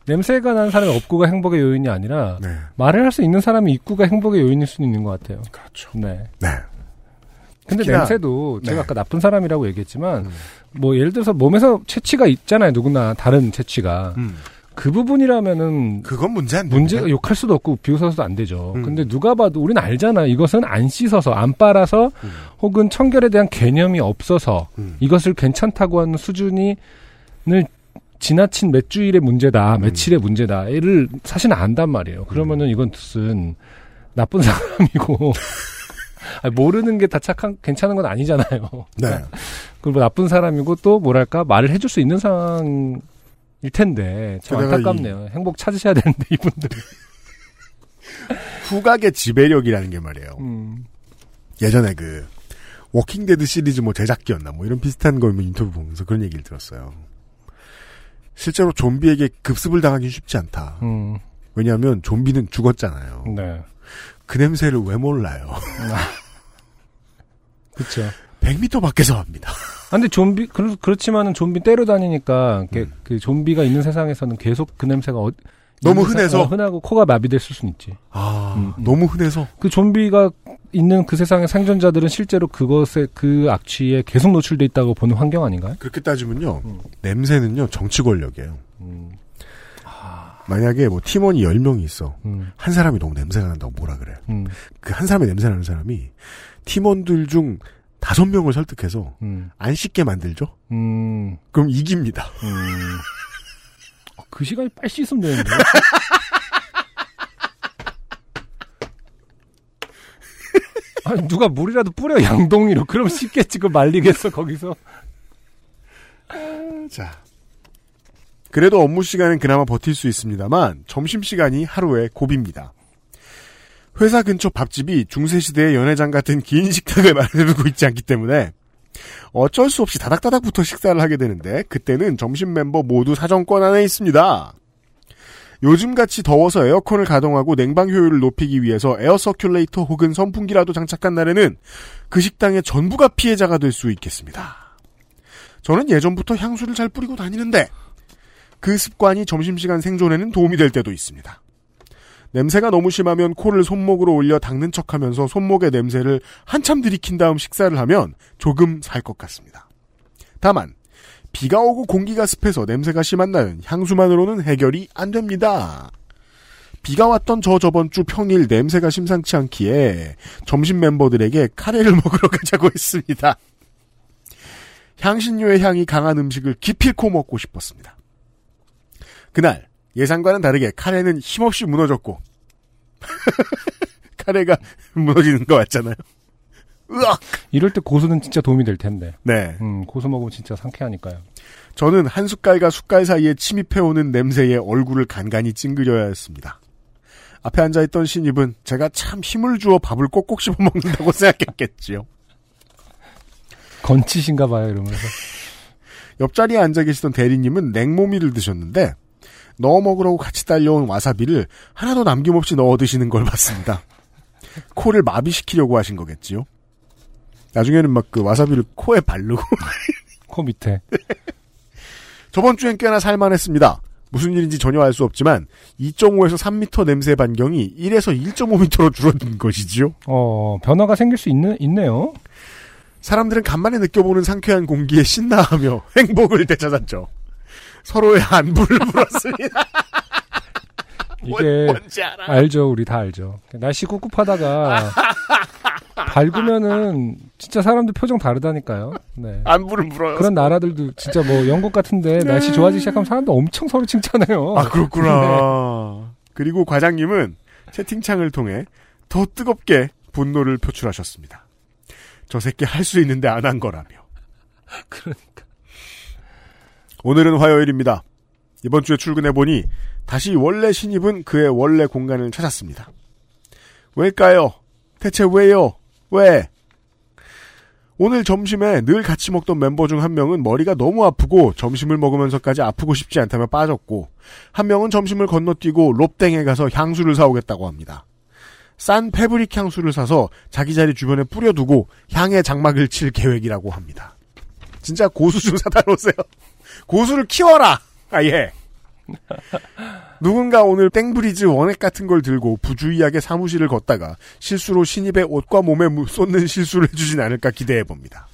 냄새가 나는 사람이 없고가 행복의 요인이 아니라, 네. 말을 할 수 있는 사람이 있고가 행복의 요인일 수는 있는 것 같아요. 그렇죠. 네. 네. 근데 특히나- 냄새도 제가 네. 아까 나쁜 사람이라고 얘기했지만 음. 뭐 예를 들어서 몸에서 채취가 있잖아요 누구나 다른 채취가 음. 그 부분이라면은 그건 문제 안 문제 됩니다. 욕할 수도 없고 비웃어서도 안 되죠. 음. 근데 누가 봐도 우리는 알잖아. 이것은 안 씻어서 안 빨아서 음. 혹은 청결에 대한 개념이 없어서 음. 이것을 괜찮다고 하는 수준이 을 지나친 몇 주일의 문제다, 음. 며칠의 문제다를 사실 은 안단 말이에요. 그러면은 이건 무슨 나쁜 사람이고 아니, 모르는 게 다 착한 괜찮은 건 아니잖아요. 네. 그리고 나쁜 사람이고 또 뭐랄까 말을 해줄 수 있는 상황일 텐데 참 게다가 안타깝네요. 행복 찾으셔야 되는데 이분들. 후각의 지배력이라는 게 말이에요. 음. 예전에 그 워킹데드 시리즈 뭐 제작기였나 뭐 이런 비슷한 걸 인터뷰 보면서 그런 얘기를 들었어요. 실제로 좀비에게 급습을 당하기 쉽지 않다. 음. 왜냐하면 좀비는 죽었잖아요. 네. 그 냄새를 왜 몰라요? 그렇죠. 100m 밖에서 압니다. 아, 근데 좀비 그렇, 그렇지만은 좀비 떼로 다니니까 그, 그 좀비가 있는 세상에서는 계속 그 냄새가 어, 너무 흔해서? 어, 흔하고 코가 마비됐을 수는 있지. 아, 음. 너무 흔해서. 그 좀비가 있는 그 세상의 생존자들은 실제로 그것에 그 악취에 계속 노출돼 있다고 보는 환경 아닌가요? 그렇게 따지면요. 음. 냄새는요, 정치 권력이에요. 음, 만약에 뭐 팀원이 10명이 있어. 음, 한 사람이 너무 냄새가 난다고 뭐라 그래. 음, 그한 사람의 냄새 나는 사람이 팀원들 중 다섯 명을 설득해서 음, 안 씻게 만들죠? 음, 그럼 이깁니다. 음. 어, 그 시간이 빨리 씻으면 되는데. 아니, 누가 물이라도 뿌려, 양동이로. 그럼 씻겠지, 그 말리겠어, 거기서. 자. 그래도 업무 시간은 그나마 버틸 수 있습니다만 점심 시간이 하루에 고비입니다. 회사 근처 밥집이 중세시대의 연회장 같은 긴 식탁을 마련해두고 있지 않기 때문에 어쩔 수 없이 다닥다닥 붙어 식사를 하게 되는데 그때는 점심 멤버 모두 사정권 안에 있습니다. 요즘같이 더워서 에어컨을 가동하고 냉방 효율을 높이기 위해서 air circulator 혹은 선풍기라도 장착한 날에는 그 식당의 전부가 피해자가 될 수 있겠습니다. 저는 예전부터 향수를 잘 뿌리고 다니는데 그 습관이 점심시간 생존에는 도움이 될 때도 있습니다. 냄새가 너무 심하면 코를 손목으로 올려 닦는 척 하면서 손목의 냄새를 한참 들이킨 다음 식사를 하면 조금 살 것 같습니다. 다만 비가 오고 공기가 습해서 냄새가 심한 날은 향수만으로는 해결이 안 됩니다. 비가 왔던 저 저번 주 평일 냄새가 심상치 않기에 점심 멤버들에게 카레를 먹으러 가자고 했습니다. 향신료의 향이 강한 음식을 기필코 먹고 싶었습니다. 그날 예상과는 다르게 카레는 힘없이 무너졌고 카레가 무너지는 거 같잖아요. 으악! 이럴 때 고수는 진짜 도움이 될 텐데. 네. 음, 고수 먹으면 진짜 상쾌하니까요. 저는 한 숟갈과 숟갈 사이에 침입해오는 냄새에 얼굴을 간간히 찡그려야 했습니다. 앞에 앉아있던 신입은 제가 참 힘을 주어 밥을 꼭꼭 씹어 먹는다고 생각했겠지요. 건치신가 봐요, 이러면서. 옆자리에 앉아 계시던 대리님은 냉모미를 드셨는데 넣어 먹으라고 같이 딸려온 와사비를 하나도 남김없이 넣어 드시는 걸 봤습니다. 코를 마비시키려고 하신 거겠지요. 나중에는 막 그 와사비를 코에 바르고 코 밑에. 저번 주엔 꽤나 살만했습니다. 무슨 일인지 전혀 알 수 없지만 2.5에서 3m 냄새 반경이 1에서 1.5m로 줄어든 것이지요. 어, 변화가 생길 수 있는, 있네요. 사람들은 간만에 느껴보는 상쾌한 공기에 신나하며 행복을 되찾았죠. 서로의 안부를 물었습니다. 이게? 알죠, 우리 다 알죠. 날씨 꿉꿉하다가, 밝으면은, 진짜 사람들 표정 다르다니까요. 네. 안부를 물어요. 그런 나라들도 진짜 뭐 영국 같은데 날씨 좋아지기 시작하면 사람들 엄청 서로 칭찬해요. 아 그렇구나. 그리고 과장님은 채팅창을 통해 더 뜨겁게 분노를 표출하셨습니다. 저 새끼 할 수 있는데 안 한 거라며. 그러니까. 오늘은 화요일입니다. 이번 주에 출근해보니 다시 원래 신입은 그의 원래 공간을 찾았습니다. 왜일까요? 대체 왜요? 왜? 오늘 점심에 늘 같이 먹던 멤버 중 한 명은 머리가 너무 아프고 점심을 먹으면서까지 아프고 싶지 않다며 빠졌고 한 명은 점심을 건너뛰고 롭땡에 가서 향수를 사오겠다고 합니다. 싼 패브릭 향수를 사서 자기 자리 주변에 뿌려두고 향의 장막을 칠 계획이라고 합니다. 진짜 고수 좀 사다 놓으세요. 고수를 키워라! 아 예. 누군가 오늘 땡브리즈 원액 같은 걸 들고 부주의하게 사무실을 걷다가 실수로 신입의 옷과 몸에 무- 쏟는 실수를 해주진 않을까 기대해 봅니다.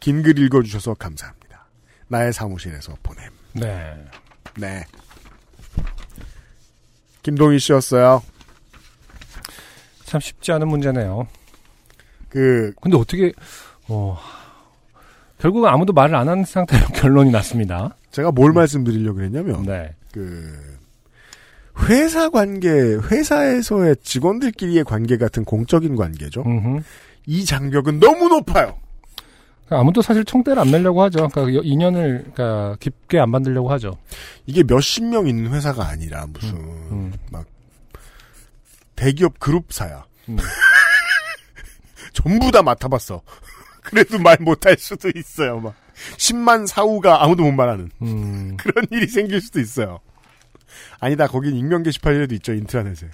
긴 글 읽어주셔서 감사합니다. 나의 사무실에서 보냄. 네. 네. 김동희 씨였어요. 참 쉽지 않은 문제네요. 그, 근데 어떻게, 어, 결국은 아무도 말을 안 한 상태로 결론이 났습니다. 제가 뭘 말씀드리려고 했냐면, 네. 그, 회사 관계, 회사에서의 직원들끼리의 관계 같은 공적인 관계죠. 음흠. 이 장벽은 너무 높아요. 아무도 사실 총대를 안 매려고 하죠. 그러니까 여- 인연을 그러니까 깊게 안 만들려고 하죠. 이게 몇십 명 있는 회사가 아니라 무슨 음. 막 대기업 그룹사야. 음. 전부 다 맡아봤어. 그래도 말 못할 수도 있어요. 막 10만 사우가 아무도 못 말하는 음, 그런 일이 생길 수도 있어요. 아니다. 거긴 익명 게시판이라도 있죠 인트라넷에.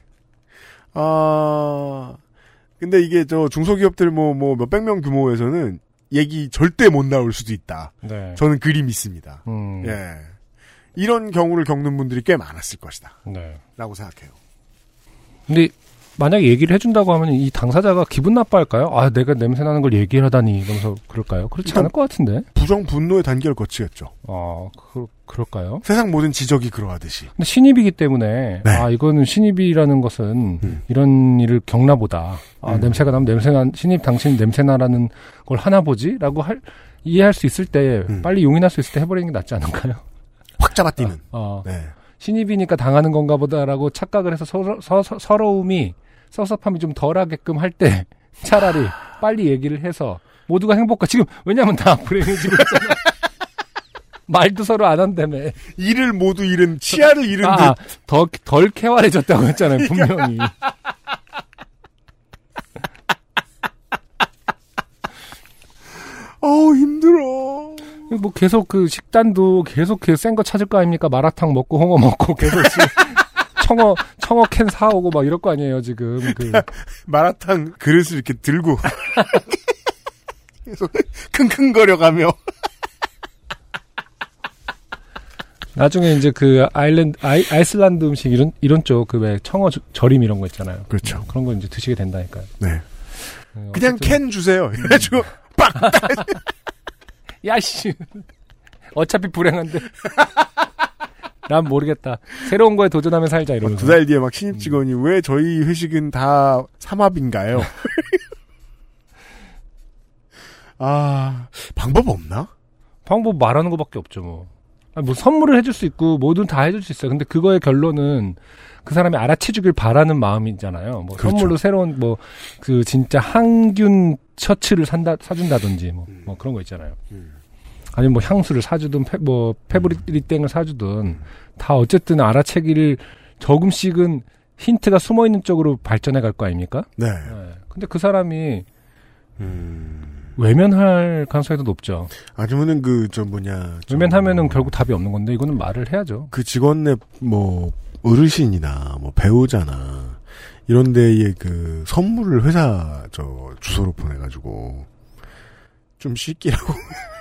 아 근데 이게 저 중소기업들 뭐 뭐 몇백 명 규모에서는 얘기 절대 못 나올 수도 있다. 네. 저는 그리 믿습니다. 음, 예. 이런 경우를 겪는 분들이 꽤 많았을 것이다. 네. 라고 생각해요. 근데 만약에 얘기를 해준다고 하면 이 당사자가 기분 나빠할까요? 아 내가 냄새 나는 걸 얘기를 하다니 이러면서 그럴까요? 그렇지 않을 것 같은데. 부정 분노의 단계를 거치겠죠. 아 그, 그럴까요? 세상 모든 지적이 그러하듯이. 근데 신입이기 때문에 네. 아 이거는 신입이라는 것은 음. 이런 일을 겪나 보다. 아 음. 냄새가 나면 냄새나 신입 당신 냄새 나라는 걸 하나 보지라고 할 이해할 수 있을 때 음. 빨리 용인할 수 있을 때 해버리는 게 낫지 않을까요? 확 잡아뛰는. 어, 네. 신입이니까 당하는 건가 보다라고 착각을 해서 서로, 서, 서, 서러움이 섭섭함이 좀 덜하게끔 할 때 차라리 빨리 얘기를 해서 모두가 행복하 지금 왜냐면 다 불행해지고 있잖아. 말도 서로 안 한다며. 이를 모두 잃은, 치아를 잃은 아, 듯. 더, 덜 쾌활해졌다고 했잖아요, 분명히. 어우, 힘들어. 뭐 계속 그 식단도 계속 그 센 거 찾을 거 아닙니까? 마라탕 먹고 홍어 먹고 계속 청어, 청어 캔 사오고 막 이럴 거 아니에요, 지금. 그. 마라탕 그릇을 이렇게 들고. 계속 킁킁거려가며. 나중에 이제 그 아일랜드, 아이, 아이슬란드 음식 이런, 이런 쪽 그 왜 청어 저- 절임 이런 거 있잖아요. 그렇죠. 그런 거 이제 드시게 된다니까요. 네. 어, 그냥 캔 주세요. 이래가지고, 빡! 야, 씨. 어차피 불행한데. 난 모르겠다. 새로운 거에 도전하면 살자, 이러면서. 두 달 뒤에 막 신입 직원이 왜 저희 회식은 다 삼합인가요? 아, 방법 없나? 방법 말하는 것밖에 없죠, 뭐. 아니, 뭐 선물을 해줄 수 있고 뭐든 다 해줄 수 있어요. 근데 그거의 결론은 그 사람이 알아채주길 바라는 마음이잖아요. 뭐 그렇죠. 선물로 새로운 뭐 그 진짜 항균 셔츠를 산다 사준다든지 뭐, 뭐 그런 거 있잖아요. 음. 아니면 뭐 향수를 사주든 페, 뭐 페브리땡을 사주든 다 어쨌든 알아채기를 조금씩은 힌트가 숨어 있는 쪽으로 발전해 갈 거 아닙니까? 네. 네. 근데 그 사람이 음. 외면할 가능성이 더 높죠. 아니면은 그, 저 뭐냐. 저- 외면하면은 결국 답이 없는 건데 이거는 말을 해야죠. 그 직원의 뭐, 어르신이나, 뭐, 배우자나, 이런 데에 그, 선물을 회사, 저, 주소로 보내가지고, 좀 씻기라고.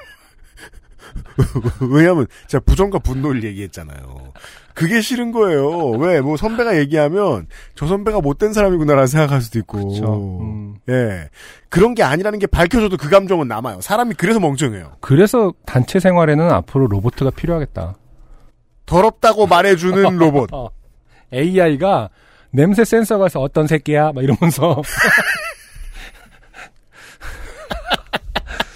왜냐면, 제가 부정과 분노를 얘기했잖아요. 그게 싫은 거예요. 왜, 뭐, 선배가 얘기하면, 저 선배가 못된 사람이구나라는 생각할 수도 있고. 그렇죠. 음. 예. 그런 게 아니라는 게 밝혀져도 그 감정은 남아요. 사람이 그래서 멍청해요. 그래서 단체 생활에는 앞으로 로봇가 필요하겠다. 더럽다고 말해주는 로봇. 어. AI가 냄새 센서가 서 어떤 새끼야? 막 이러면서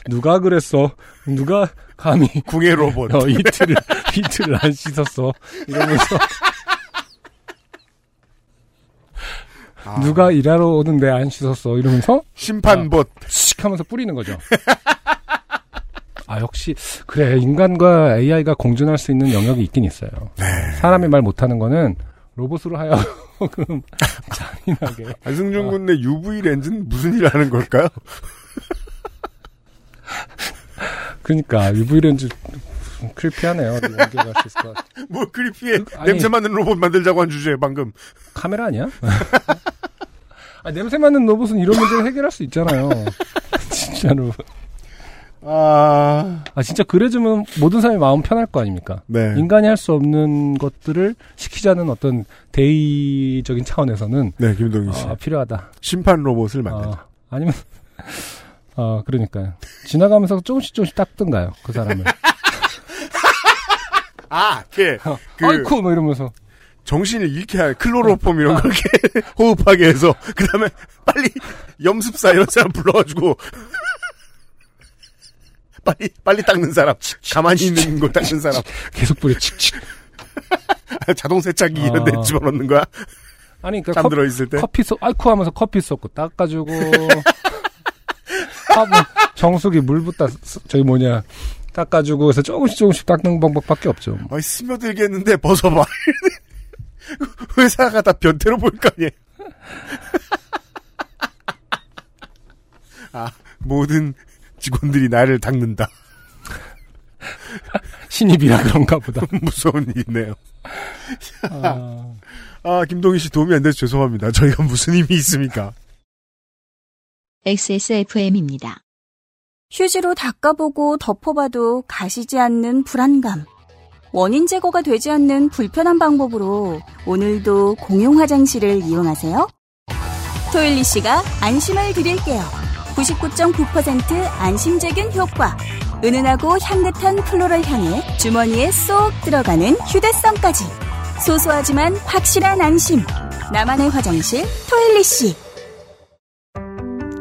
누가 그랬어? 누가 감히 궁예 로봇. 어, 이틀을 이틀을 안 씻었어? 이러면서 아, 누가 일하러 오는데 안 씻었어? 이러면서 심판봇. 씩 하면서 뿌리는 거죠. 아 역시 그래 인간과 AI가 공존할 수 있는 영역이 있긴 있어요. 네. 사람이 말 못하는 거는 로봇으로 하여금 잔인하게 안승준 군의 UV 렌즈는 무슨 일 하는 걸까요? 그러니까 UV 렌즈 크리피하네요. 뭐 크리피해. 아니. 냄새 맡는 로봇 만들자고 한 주제에 방금. 카메라 아니야? 아, 냄새 맡는 로봇은 이런 문제를 해결할 수 있잖아요. 진짜로. 아, 아 진짜 그래주면 모든 사람이 마음 편할 거 아닙니까? 네. 인간이 할 수 없는 것들을 시키자는 어떤 대의적인 차원에서는 네, 김동희 씨. 아, 필요하다. 심판 로봇을 만든다. 어, 아니면 어 그러니까요. 지나가면서 조금씩 조금씩 닦든가요 그 사람을. 아, 걔, 그, 아이쿠 뭐 이러면서 정신을 잃게 할 클로로폼 이런 거 이렇게 호흡하게 해서, 그 다음에 빨리 염습사 이런 사람 불러가지고, 빨리, 빨리 닦는 사람. 가만히 있는 거 닦는 사람. 계속 뿌려 칙칙. 자동 세차기 이런 데 아. 집어넣는 거야? 아니 그러니까 잠들어 있을 때? 커피 쏟 아이쿠 하면서 커피 쏟고 닦아주고 아, 뭐, 정수기 물 붓다 쓰- 저기 뭐냐 닦아주고 해서 조금씩 조금씩 닦는 방법밖에 없죠. 아이, 스며들겠는데 벗어봐. 회사가 다 변태로 보일 거 아니에요. 아, 모든 직원들이 나를 닦는다. 신입이라 그런가 보다. 무서운 일이네요. 아, 아, 김동희 씨 도움이 안 돼서 죄송합니다. 저희가 무슨 힘이 있습니까? XSFM입니다. 휴지로 닦아보고 덮어봐도 가시지 않는 불안감. 원인 제거가 되지 않는 불편한 방법으로 오늘도 공용 화장실을 이용하세요. 토일리 씨가 안심을 드릴게요. 99.9% 안심제균 효과. 은은하고 향긋한 플로럴 향에 주머니에 쏙 들어가는 휴대성까지. 소소하지만 확실한 안심. 나만의 화장실 토일리 씨.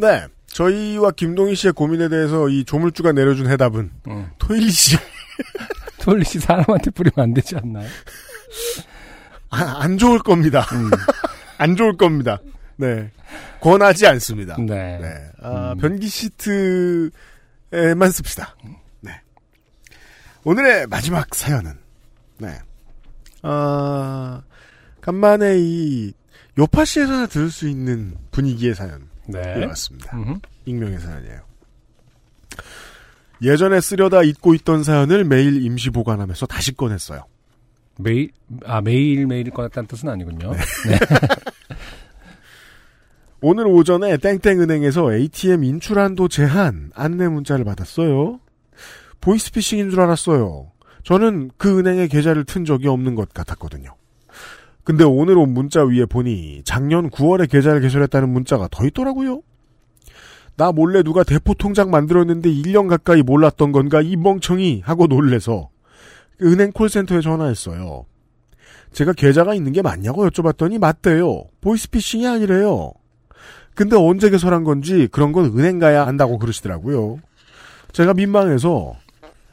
네. 저희와 김동희 씨의 고민에 대해서 이 조물주가 내려준 해답은 음. 토일리 씨. 토일리 씨 사람한테 뿌리면 안 되지 않나요? 아, 안 좋을 겁니다. 음. 안 좋을 겁니다. 네. 권하지 않습니다. 네. 네. 아, 음. 변기 시트에만 씁시다. 네. 오늘의 마지막 사연은, 네. 아, 간만에 이, 요파시에서나 들을 수 있는 분위기의 사연. 네. 왔습니다. 음흠. 익명의 사연이에요. 예전에 쓰려다 잊고 있던 사연을 매일 임시 보관하면서 다시 꺼냈어요. 매일 아 매일 매일 꺼냈다는 뜻은 아니군요. 네. 오늘 오전에 땡땡은행에서 ATM 인출 한도 제한 안내 문자를 받았어요. 보이스피싱인 줄 알았어요. 저는 그 은행에 계좌를 튼 적이 없는 것 같았거든요. 근데 오늘 온 문자 위에 보니 작년 9월에 계좌를 개설했다는 문자가 더 있더라고요. 나 몰래 누가 대포 통장 만들었는데 1년 가까이 몰랐던 건가 이 멍청이 하고 놀래서 은행 콜센터에 전화했어요. 제가 계좌가 있는 게 맞냐고 여쭤봤더니 맞대요. 보이스피싱이 아니래요. 근데 언제 개설한 건지 그런 건 은행 가야 안다고 그러시더라고요. 제가 민망해서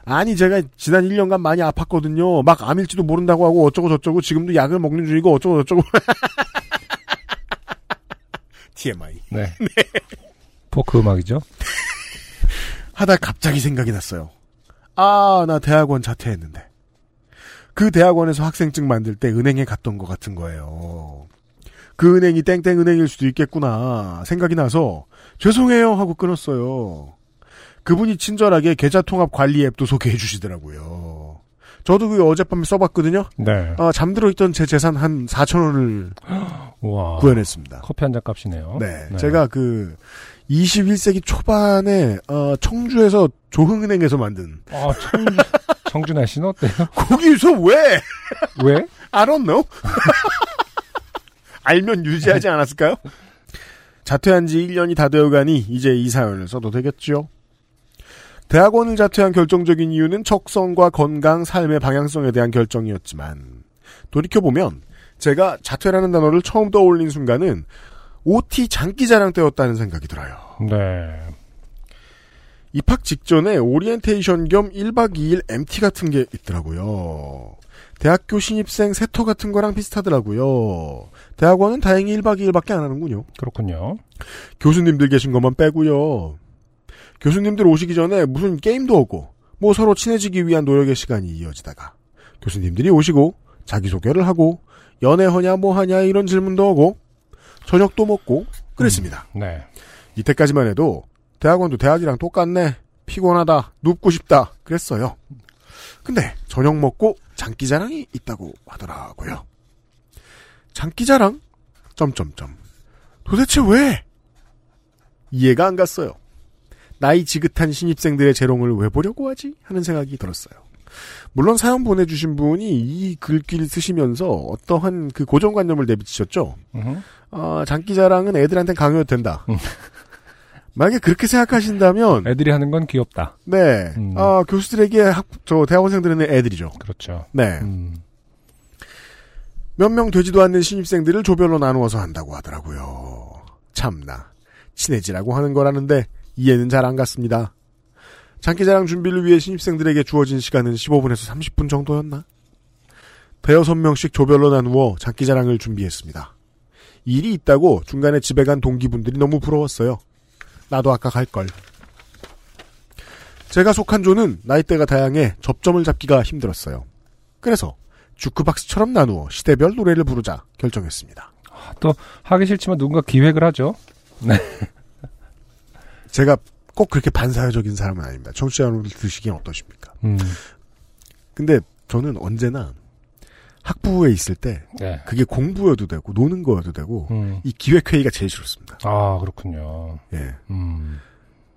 아니 제가 지난 1년간 많이 아팠거든요. 막 암일지도 모른다고 하고 어쩌고 저쩌고 지금도 약을 먹는 중이고 어쩌고 저쩌고 TMI 네. 포크 음악이죠. 하다 갑자기 생각이 났어요. 아, 나 대학원 자퇴했는데. 그 대학원에서 학생증 만들 때 은행에 갔던 것 같은 거예요. 그 은행이 땡땡 은행일 수도 있겠구나 생각이 나서 죄송해요 하고 끊었어요. 그분이 친절하게 계좌 통합 관리 앱도 소개해 주시더라고요. 저도 그 어젯밤에 써봤거든요. 네. 아, 잠들어 있던 제 재산 한 4천 원을 와. 구해냈습니다. 커피 한 잔 값이네요. 네, 제가 그 21세기 초반에 어, 청주에서 조흥은행에서 만든 아, 청주, 청준아 씨는 어때요? 거기서 왜? 왜? I don't know. 알면 유지하지 않았을까요? 자퇴한 지 1년이 다 되어가니 이제 이 사연을 써도 되겠죠. 대학원을 자퇴한 결정적인 이유는 척성과 건강, 삶의 방향성에 대한 결정이었지만 돌이켜보면 제가 자퇴라는 단어를 처음 떠올린 순간은 OT 장기자랑 때였다는 생각이 들어요. 네. 입학 직전에 오리엔테이션 겸 1박 2일 MT 같은 게 있더라고요. 대학교 신입생 새터 같은 거랑 비슷하더라고요. 대학원은 다행히 1박 2일밖에 안 하는군요. 그렇군요. 교수님들 계신 것만 빼고요. 교수님들 오시기 전에 무슨 게임도 하고 뭐 서로 친해지기 위한 노력의 시간이 이어지다가 교수님들이 오시고 자기소개를 하고 연애하냐 뭐하냐 이런 질문도 하고 저녁도 먹고 그랬습니다. 네. 이때까지만 해도 대학원도 대학이랑 똑같네. 피곤하다. 눕고 싶다. 그랬어요. 근데 저녁 먹고 장기자랑이 있다고 하더라고요. 장기자랑? 점점점. 도대체 왜? 이해가 안 갔어요. 나이 지긋한 신입생들의 재롱을 왜 보려고 하지? 하는 생각이 들었어요. 물론 사연 보내주신 분이 이 글귀를 쓰시면서 어떠한 그 고정관념을 내비치셨죠? 음흠. 아, 장기자랑은 애들한테 강요해도 된다. 만약에 그렇게 생각하신다면, 애들이 하는 건 귀엽다. 네, 음. 아, 교수들에게 학, 저, 대학원생들은 애들이죠. 그렇죠. 네. 음. 몇명 되지도 않는 신입생들을 조별로 나누어서 한다고 하더라고요. 참나. 친해지라고 하는 거라는데, 이해는 잘 안 갔습니다. 장기자랑 준비를 위해 신입생들에게 주어진 시간은 15분에서 30분 정도였나? 대여섯 명씩 조별로 나누어 장기자랑을 준비했습니다. 일이 있다고 중간에 집에 간 동기분들이 너무 부러웠어요. 나도 아까 갈걸. 제가 속한 조는 나이대가 다양해 접점을 잡기가 힘들었어요. 그래서 주크박스처럼 나누어 시대별 노래를 부르자 결정했습니다. 또 하기 싫지만 누군가 기획을 하죠. 제가 꼭 그렇게 반사회적인 사람은 아닙니다. 청취자 여러분들 드시기엔 어떠십니까? 음, 근데 저는 언제나 학부에 있을 때 네. 그게 공부여도 되고 노는 거여도 되고 음. 이 기획회의가 제일 싫습니다. 아 그렇군요. 예. 음.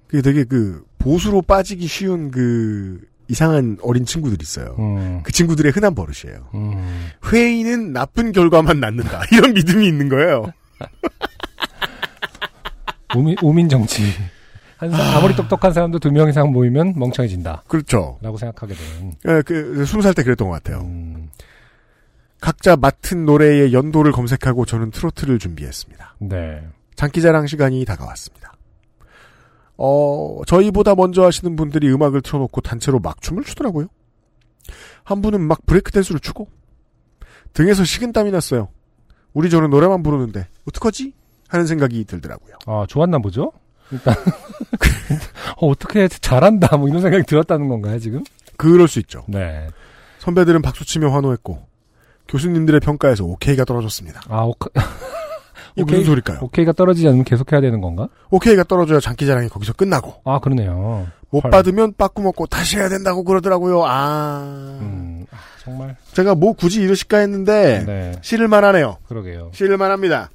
그게 되게 그 보수로 빠지기 쉬운 그 이상한 어린 친구들 있어요. 음. 그 친구들의 흔한 버릇이에요. 음. 회의는 나쁜 결과만 낳는다. 이런 믿음이 있는 거예요. 우민, 우민 정치. 한 사, 아무리 똑똑한 사람도 두 명 이상 모이면 멍청해진다. 그렇죠. 라고 생각하게 되는. 예, 그 스무 살 때 그랬던 것 같아요. 음, 각자 맡은 노래의 연도를 검색하고 저는 트로트를 준비했습니다. 네. 장기자랑 시간이 다가왔습니다. 어, 저희보다 먼저 하시는 분들이 음악을 틀어놓고 단체로 막 춤을 추더라고요. 한 분은 막 브레이크 댄스를 추고 등에서 식은땀이 났어요. 우리 저는 노래만 부르는데 어떡하지? 하는 생각이 들더라고요. 아, 좋았나 보죠? 일단. 어, 어떻게 잘한다. 뭐 이런 생각이 들었다는 건가요, 지금? 그럴 수 있죠. 네. 선배들은 박수치며 환호했고 교수님들의 평가에서 오케이가 떨어졌습니다. 아, 오케, 오케이. 무슨 소리일까요? 오케이가 떨어지지 않으면 계속해야 되는 건가? 오케이가 떨어져야 장기자랑이 거기서 끝나고 아, 그러네요. 못 헐. 받으면 빠꾸 먹고 다시 해야 된다고 그러더라고요. 아, 음, 아, 정말. 제가 뭐 굳이 이러실까 했는데 네. 실을만 하네요. 그러게요. 실을만 합니다.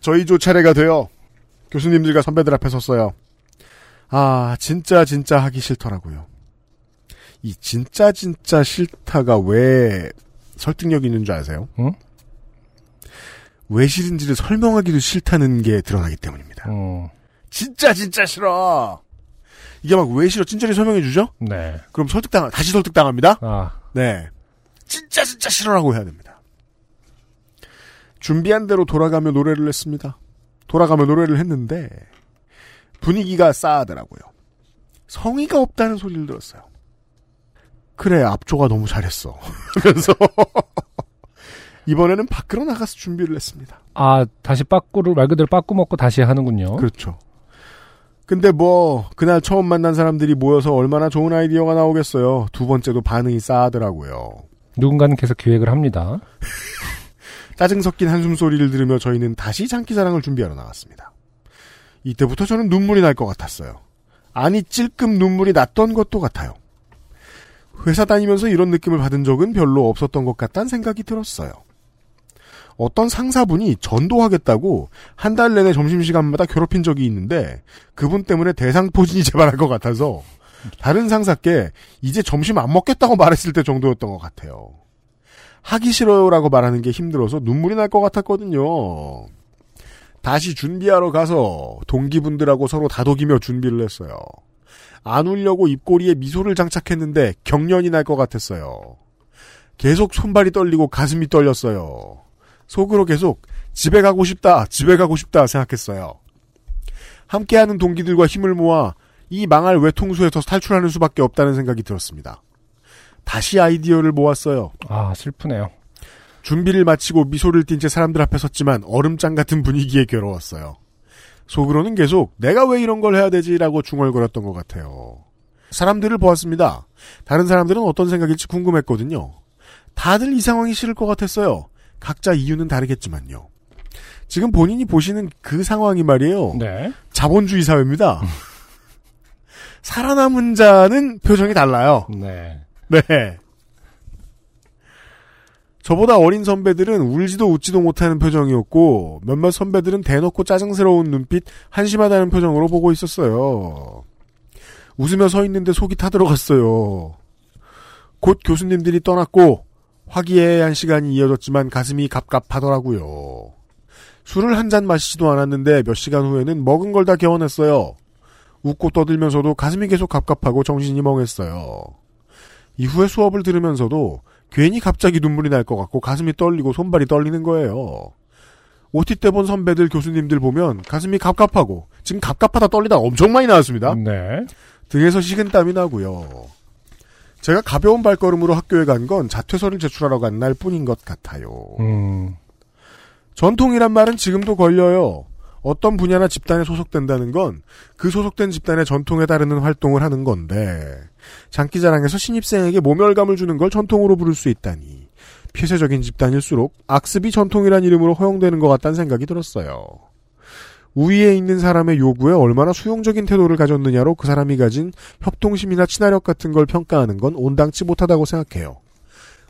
저희 조 차례가 돼요. 교수님들과 선배들 앞에 섰어요. 아, 진짜 진짜 하기 싫더라고요. 이 진짜 진짜 싫다가 왜 설득력 있는 줄 아세요? 응? 왜 싫은지를 설명하기도 싫다는 게 드러나기 때문입니다. 음, 진짜 진짜 싫어. 이게 막 왜 싫어 친절히 설명해 주죠? 네. 그럼 설득당 다시 설득당합니다. 아, 네. 진짜 진짜 싫어라고 해야 됩니다. 준비한 대로 돌아가며 노래를 했습니다. 돌아가며 노래를 했는데 분위기가 싸하더라고요. 성의가 없다는 소리를 들었어요. 그래 앞조가 너무 잘했어. 하면서 이번에는 밖으로 나가서 준비를 했습니다. 아, 다시 빠꾸를, 말 그대로 빠꾸 먹고 다시 하는군요. 그렇죠. 근데 뭐 그날 처음 만난 사람들이 모여서 얼마나 좋은 아이디어가 나오겠어요. 두 번째도 반응이 싸하더라고요. 누군가는 계속 기획을 합니다. 짜증 섞인 한숨 소리를 들으며 저희는 다시 장기자랑을 준비하러 나갔습니다. 이때부터 저는 눈물이 날 것 같았어요. 아니 찔끔 눈물이 났던 것도 같아요. 회사 다니면서 이런 느낌을 받은 적은 별로 없었던 것 같다는 생각이 들었어요. 어떤 상사분이 전도하겠다고 한 달 내내 점심시간마다 괴롭힌 적이 있는데 그분 때문에 대상포진이 재발할 것 같아서 다른 상사께 이제 점심 안 먹겠다고 말했을 때 정도였던 것 같아요. 하기 싫어요라고 말하는 게 힘들어서 눈물이 날 것 같았거든요. 다시 준비하러 가서 동기분들하고 서로 다독이며 준비를 했어요. 안 울려고 입꼬리에 미소를 장착했는데 경련이 날 것 같았어요. 계속 손발이 떨리고 가슴이 떨렸어요. 속으로 계속 집에 가고 싶다, 집에 가고 싶다 생각했어요. 함께하는 동기들과 힘을 모아 이 망할 외통수에서 탈출하는 수밖에 없다는 생각이 들었습니다. 다시 아이디어를 모았어요. 아, 슬프네요. 준비를 마치고 미소를 띤 채 사람들 앞에 섰지만 얼음장 같은 분위기에 괴로웠어요. 속으로는 계속 내가 왜 이런 걸 해야 되지라고 중얼거렸던 것 같아요. 사람들을 보았습니다. 다른 사람들은 어떤 생각일지 궁금했거든요. 다들 이 상황이 싫을 것 같았어요. 각자 이유는 다르겠지만요. 지금 본인이 보시는 그 상황이 말이에요. 네. 자본주의 사회입니다. 살아남은 자는 표정이 달라요. 네. 네. 저보다 어린 선배들은 울지도 웃지도 못하는 표정이었고 몇몇 선배들은 대놓고 짜증스러운 눈빛, 한심하다는 표정으로 보고 있었어요. 웃으며 서 있는데 속이 타들어갔어요. 곧 교수님들이 떠났고 화기애애한 시간이 이어졌지만 가슴이 갑갑하더라고요. 술을 한 잔 마시지도 않았는데 몇 시간 후에는 먹은 걸 다 개워냈어요. 웃고 떠들면서도 가슴이 계속 갑갑하고 정신이 멍했어요. 이후에 수업을 들으면서도 괜히 갑자기 눈물이 날 것 같고 가슴이 떨리고 손발이 떨리는 거예요. OT 때본 선배들 교수님들 보면 가슴이 갑갑하고 지금 갑갑하다 떨리다 엄청 많이 나왔습니다. 네. 등에서 식은 땀이 나고요. 제가 가벼운 발걸음으로 학교에 간 건 자퇴서를 제출하러 간 날 뿐인 것 같아요. 음, 전통이란 말은 지금도 걸려요. 어떤 분야나 집단에 소속된다는 건 그 소속된 집단의 전통에 따르는 활동을 하는 건데 장기자랑에서 신입생에게 모멸감을 주는 걸 전통으로 부를 수 있다니 폐쇄적인 집단일수록 악습이 전통이란 이름으로 허용되는 것 같다는 생각이 들었어요. 우위에 있는 사람의 요구에 얼마나 수용적인 태도를 가졌느냐로 그 사람이 가진 협동심이나 친화력 같은 걸 평가하는 건 온당치 못하다고 생각해요.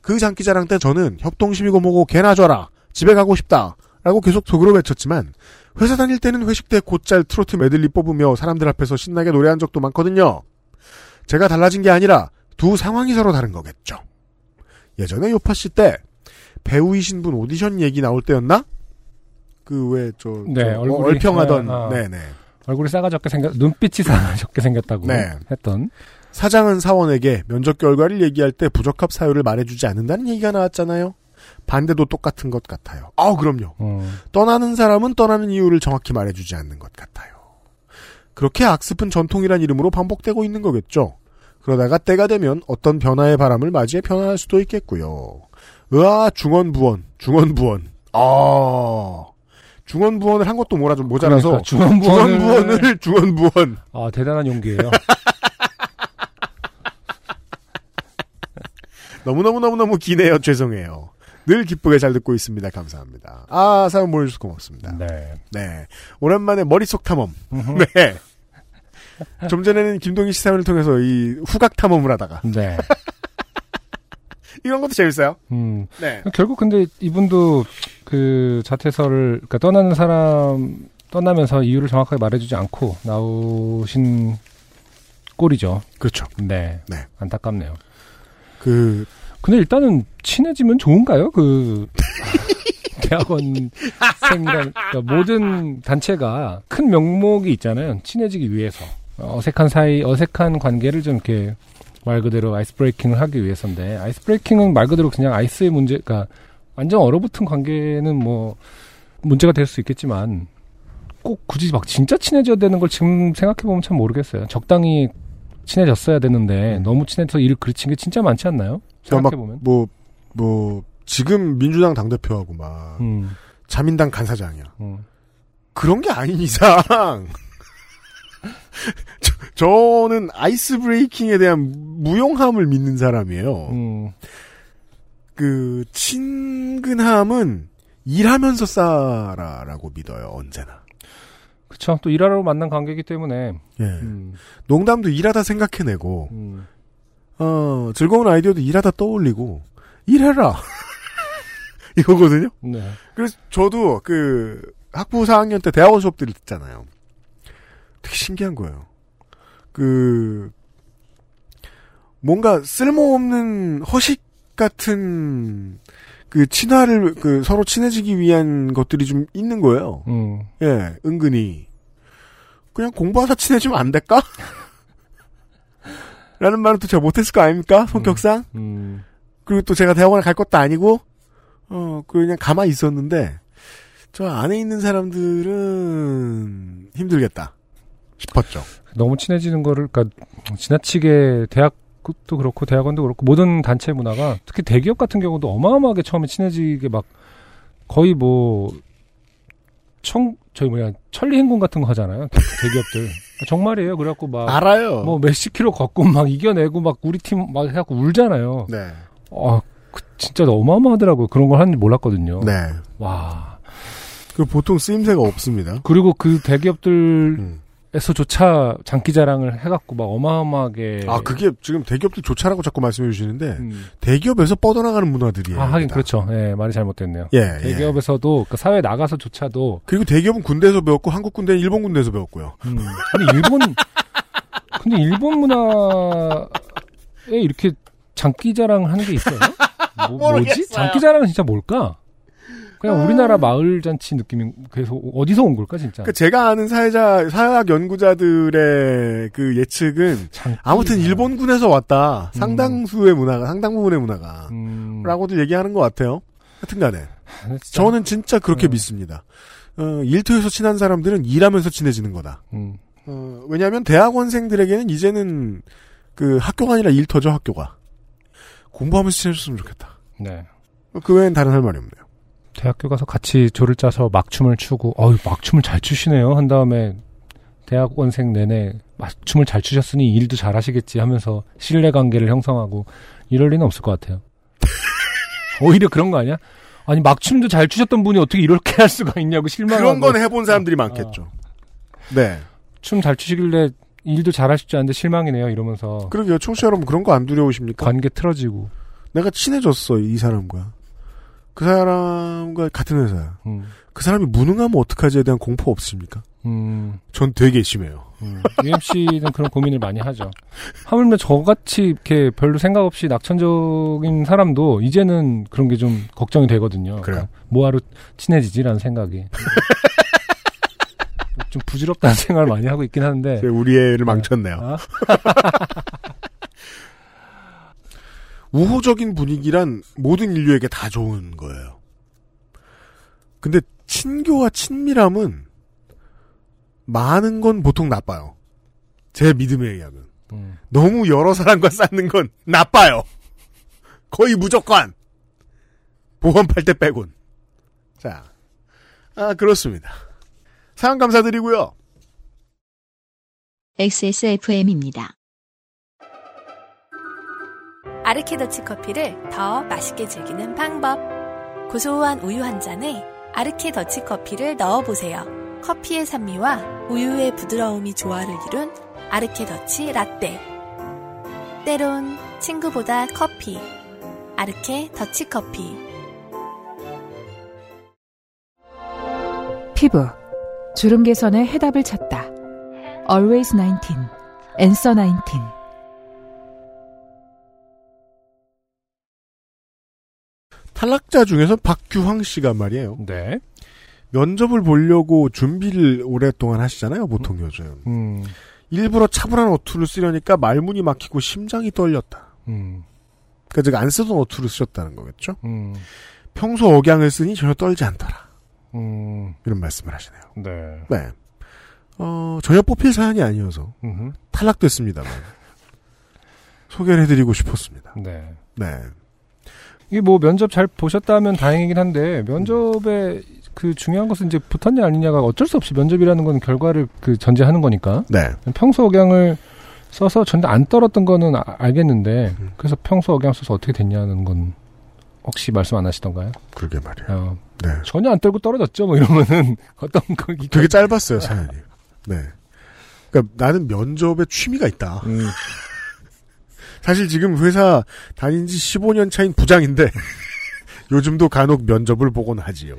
그 장기자랑 때 저는 협동심이고 뭐고 개나 줘라 집에 가고 싶다 라고 계속 속으로 외쳤지만 회사 다닐 때는 회식 때 곧잘 트로트 메들리 뽑으며 사람들 앞에서 신나게 노래한 적도 많거든요. 제가 달라진 게 아니라 두 상황이 서로 다른 거겠죠. 예전에 요파 씨 때 배우이신 분 오디션 얘기 나올 때였나? 그 왜저 네, 얼굴이- 얼평하던 아, 아. 네네 얼굴이 싸가지없게 생겼, 눈빛이 싸가지없게 생겼다고 네. 했던. 사장은 사원에게 면접 결과를 얘기할 때 부적합 사유를 말해주지 않는다는 얘기가 나왔잖아요. 반대도 똑같은 것 같아요. 아, 그럼요. 음, 떠나는 사람은 떠나는 이유를 정확히 말해주지 않는 것 같아요. 그렇게 악습은 전통이란 이름으로 반복되고 있는 거겠죠. 그러다가 때가 되면 어떤 변화의 바람을 맞이해 변화할 수도 있겠고요. 으아, 중원부원, 중원부원. 아, 중원부원을 한 것도 뭐라 좀 모자라서 그러니까 중원부원을- 중원부원을 중원부원. 아, 대단한 용기예요. 너무너무너무너무 기네요. 죄송해요. 늘 기쁘게 잘 듣고 있습니다. 감사합니다. 아, 사연 보내주셔서 고맙습니다. 네. 네. 오랜만에 머릿속 탐험. 네. 좀 전에는 김동희 씨 사연을 통해서 이 후각 탐험을 하다가 네. 이런 것도 재밌어요. 음. 네. 결국 근데 이분도 그 자퇴서를 그러니까 떠나는 사람 떠나면서 이유를 정확하게 말해주지 않고 나오신 꼴이죠. 그렇죠. 네. 네. 안타깝네요. 그 근데 일단은 친해지면 좋은가요? 그 대학원생이란 그러니까 모든 단체가 큰 명목이 있잖아요. 친해지기 위해서 어색한 사이 어색한 관계를 좀 이렇게 말 그대로 아이스 브레이킹을 하기 위해서인데 아이스 브레이킹은 말 그대로 그냥 아이스의 문제, 그러니까 완전 얼어붙은 관계는 뭐 문제가 될 수 있겠지만 꼭 굳이 막 진짜 친해져야 되는 걸 지금 생각해 보면 참 모르겠어요. 적당히 친해졌어야 되는데 너무 친해서 일을 그르친 게 진짜 많지 않나요? 생각해 보면. 뭐, 뭐, 지금 민주당 당대표하고 막, 음, 자민당 간사장이야. 음. 그런 게 아닌 이상, 저, 저는 아이스 브레이킹에 대한 무용함을 믿는 사람이에요. 음, 그, 친근함은 일하면서 쌓아라라고 믿어요, 언제나. 그쵸. 또 일하러 만난 관계이기 때문에. 예. 음, 농담도 일하다 생각해내고, 음. 어, 즐거운 아이디어도 일하다 떠올리고, 일해라. 이거거든요? 네. 그래서 저도 그 학부 4학년 때 대학원 수업들을 듣잖아요. 되게 신기한 거예요. 그 뭔가 쓸모없는 허식 같은 그 친화를 그 서로 친해지기 위한 것들이 좀 있는 거예요. 음, 예, 은근히 그냥 공부하다 친해지면 안 될까? 라는 말은 또 제가 못했을 거 아닙니까? 성격상? 음. 그리고 또 제가 대학원에 갈 것도 아니고, 어, 그냥 가만히 있었는데, 저 안에 있는 사람들은 힘들겠다. 싶었죠. 너무 친해지는 거를, 그러니까 지나치게 대학도 그렇고 대학원도 그렇고 모든 단체 문화가 특히 대기업 같은 경우도 어마어마하게 처음에 친해지게 막 거의 뭐 청, 저희 뭐냐, 천리행군 같은 거 하잖아요. 대- 대기업들. 정말이에요. 그래갖고 막. 알아요. 뭐 몇십 킬로 걷고 막 이겨내고 막 우리 팀 막 해갖고 울잖아요. 네. 아, 그 진짜 어마어마하더라고요. 그런 걸 하는지 몰랐거든요. 네. 와. 그 보통 쓰임새가 없습니다. 그리고 그 대기업들 음. 에서조차 장기 자랑을 해갖고 막 어마어마하게 아, 그게 지금 대기업들 좋차라고 자꾸 말씀해 주시는데, 음. 대기업에서 뻗어나가는 문화들이에요. 아 하긴 다. 그렇죠. 예, 말이 잘못됐네요. 예, 예. 대기업에서도 그 사회 에 나가서조차도 그리고 대기업은 군대에서 배웠고, 한국 군대는 일본 군대에서 배웠고요. 음. 근데 일본 근데 일본 문화에 이렇게 장기 자랑을 하는 게 있어요? 뭐, 뭐지? 모르겠어요. 장기 자랑은 진짜 뭘까? 그냥 우리나라 마을 잔치 느낌이 그래서 어디서 온 걸까 진짜? 그러니까 제가 아는 사회자, 사회학 연구자들의 그 예측은, 장기 아무튼. 일본군에서 왔다. 음. 상당수의 문화가, 상당 부분의 문화가. 음. 라고도 얘기하는 것 같아요. 하여튼 간에. 근데 진짜- 저는 진짜 그렇게 음. 믿습니다. 어, 일터에서 친한 사람들은 일하면서 친해지는 거다. 음. 어, 왜냐하면 대학원생들에게는 이제는 그 학교가 아니라 일터죠, 학교가. 공부하면서 친해졌으면 좋겠다. 네. 그 외엔 다른 할 말이 없네요. 대학교 가서 같이 조를 짜서 막춤을 추고, 어유 막춤을 잘 추시네요. 한 다음에 대학원생 내내 막춤을 잘 추셨으니 일도 잘 하시겠지 하면서 신뢰 관계를 형성하고 이럴 리는 없을 것 같아요. 오히려 그런 거 아니야? 아니 막춤도 잘 추셨던 분이 어떻게 이렇게 할 수가 있냐고 실망하고 그런 건 해본 사람들이 많겠죠. 네. 춤 잘 추시길래 일도 잘 하실 줄 아는데 실망이네요 이러면서 그러게요. 청취자 여러분 그런 거 안 두려우십니까? 관계 틀어지고 내가 친해졌어 이 사람과. 그 사람과 같은 회사야. 음, 그 사람이 무능하면 어떡하지에 대한 공포 없으십니까? 음, 전 되게 심해요. 음. UMC는 그런 고민을 많이 하죠. 하물며 저같이 이렇게 별로 생각 없이 낙천적인 사람도 이제는 그런 게 좀 걱정이 되거든요. 그래요? 그러니까 뭐하러 친해지지라는 생각이. 좀 부질없다는 생각을 많이 하고 있긴 하는데. 우리 애를 망쳤네요. 아? 우호적인 분위기란 모든 인류에게 다 좋은 거예요. 근데 친교와 친밀함은 많은 건 보통 나빠요. 제 믿음에 의하면. 음. 너무 여러 사람과 쌓는 건 나빠요. 거의 무조건. 보험 팔 때 빼곤. 자. 아, 그렇습니다. 사연 감사드리고요. XSFM입니다. 아르케더치 커피를 더 맛있게 즐기는 방법. 고소한 우유 한 잔에 아르케더치 커피를 넣어보세요. 커피의 산미와 우유의 부드러움이 조화를 이룬 아르케더치 라떼. 때론 친구보다 커피. 아르케 더치 커피. 피부 주름 개선의 해답을 찾다. Always 19, Answer 19. 탈락자 중에서 박규황 씨가 말이에요. 네. 면접을 보려고 준비를 오랫동안 하시잖아요, 보통 요즘. 음, 일부러 차분한 어투를 쓰려니까 말문이 막히고 심장이 떨렸다. 음, 그러니까 제가 안 쓰던 어투를 쓰셨다는 거겠죠? 음, 평소 억양을 쓰니 전혀 떨지 않더라. 음, 이런 말씀을 하시네요. 네. 네. 어, 전혀 뽑힐 사연이 아니어서 음흠, 탈락됐습니다만. 소개를 해드리고 싶었습니다. 네. 네. 이게 뭐 면접 잘 보셨다면 다행이긴 한데 면접에 그 중요한 것은 이제 붙었냐 아니냐가 어쩔 수 없이 면접이라는 건 결과를 그 전제하는 거니까 네. 평소 억양을 써서 전혀 안 떨었던 거는 아- 알겠는데 음. 그래서 평소 억양 써서 어떻게 됐냐는 건 혹시 말씀 안 하시던가요? 그러게 말이에요. 어, 네. 전혀 안 떨고 떨어졌죠 뭐 이러면은 어떤 거 되게 짧았어요, 사연이. 네. 그러니까 나는 면접에 취미가 있다. 음, 사실 지금 회사 다닌 지 15년 차인 부장인데 요즘도 간혹 면접을 보곤 하지요.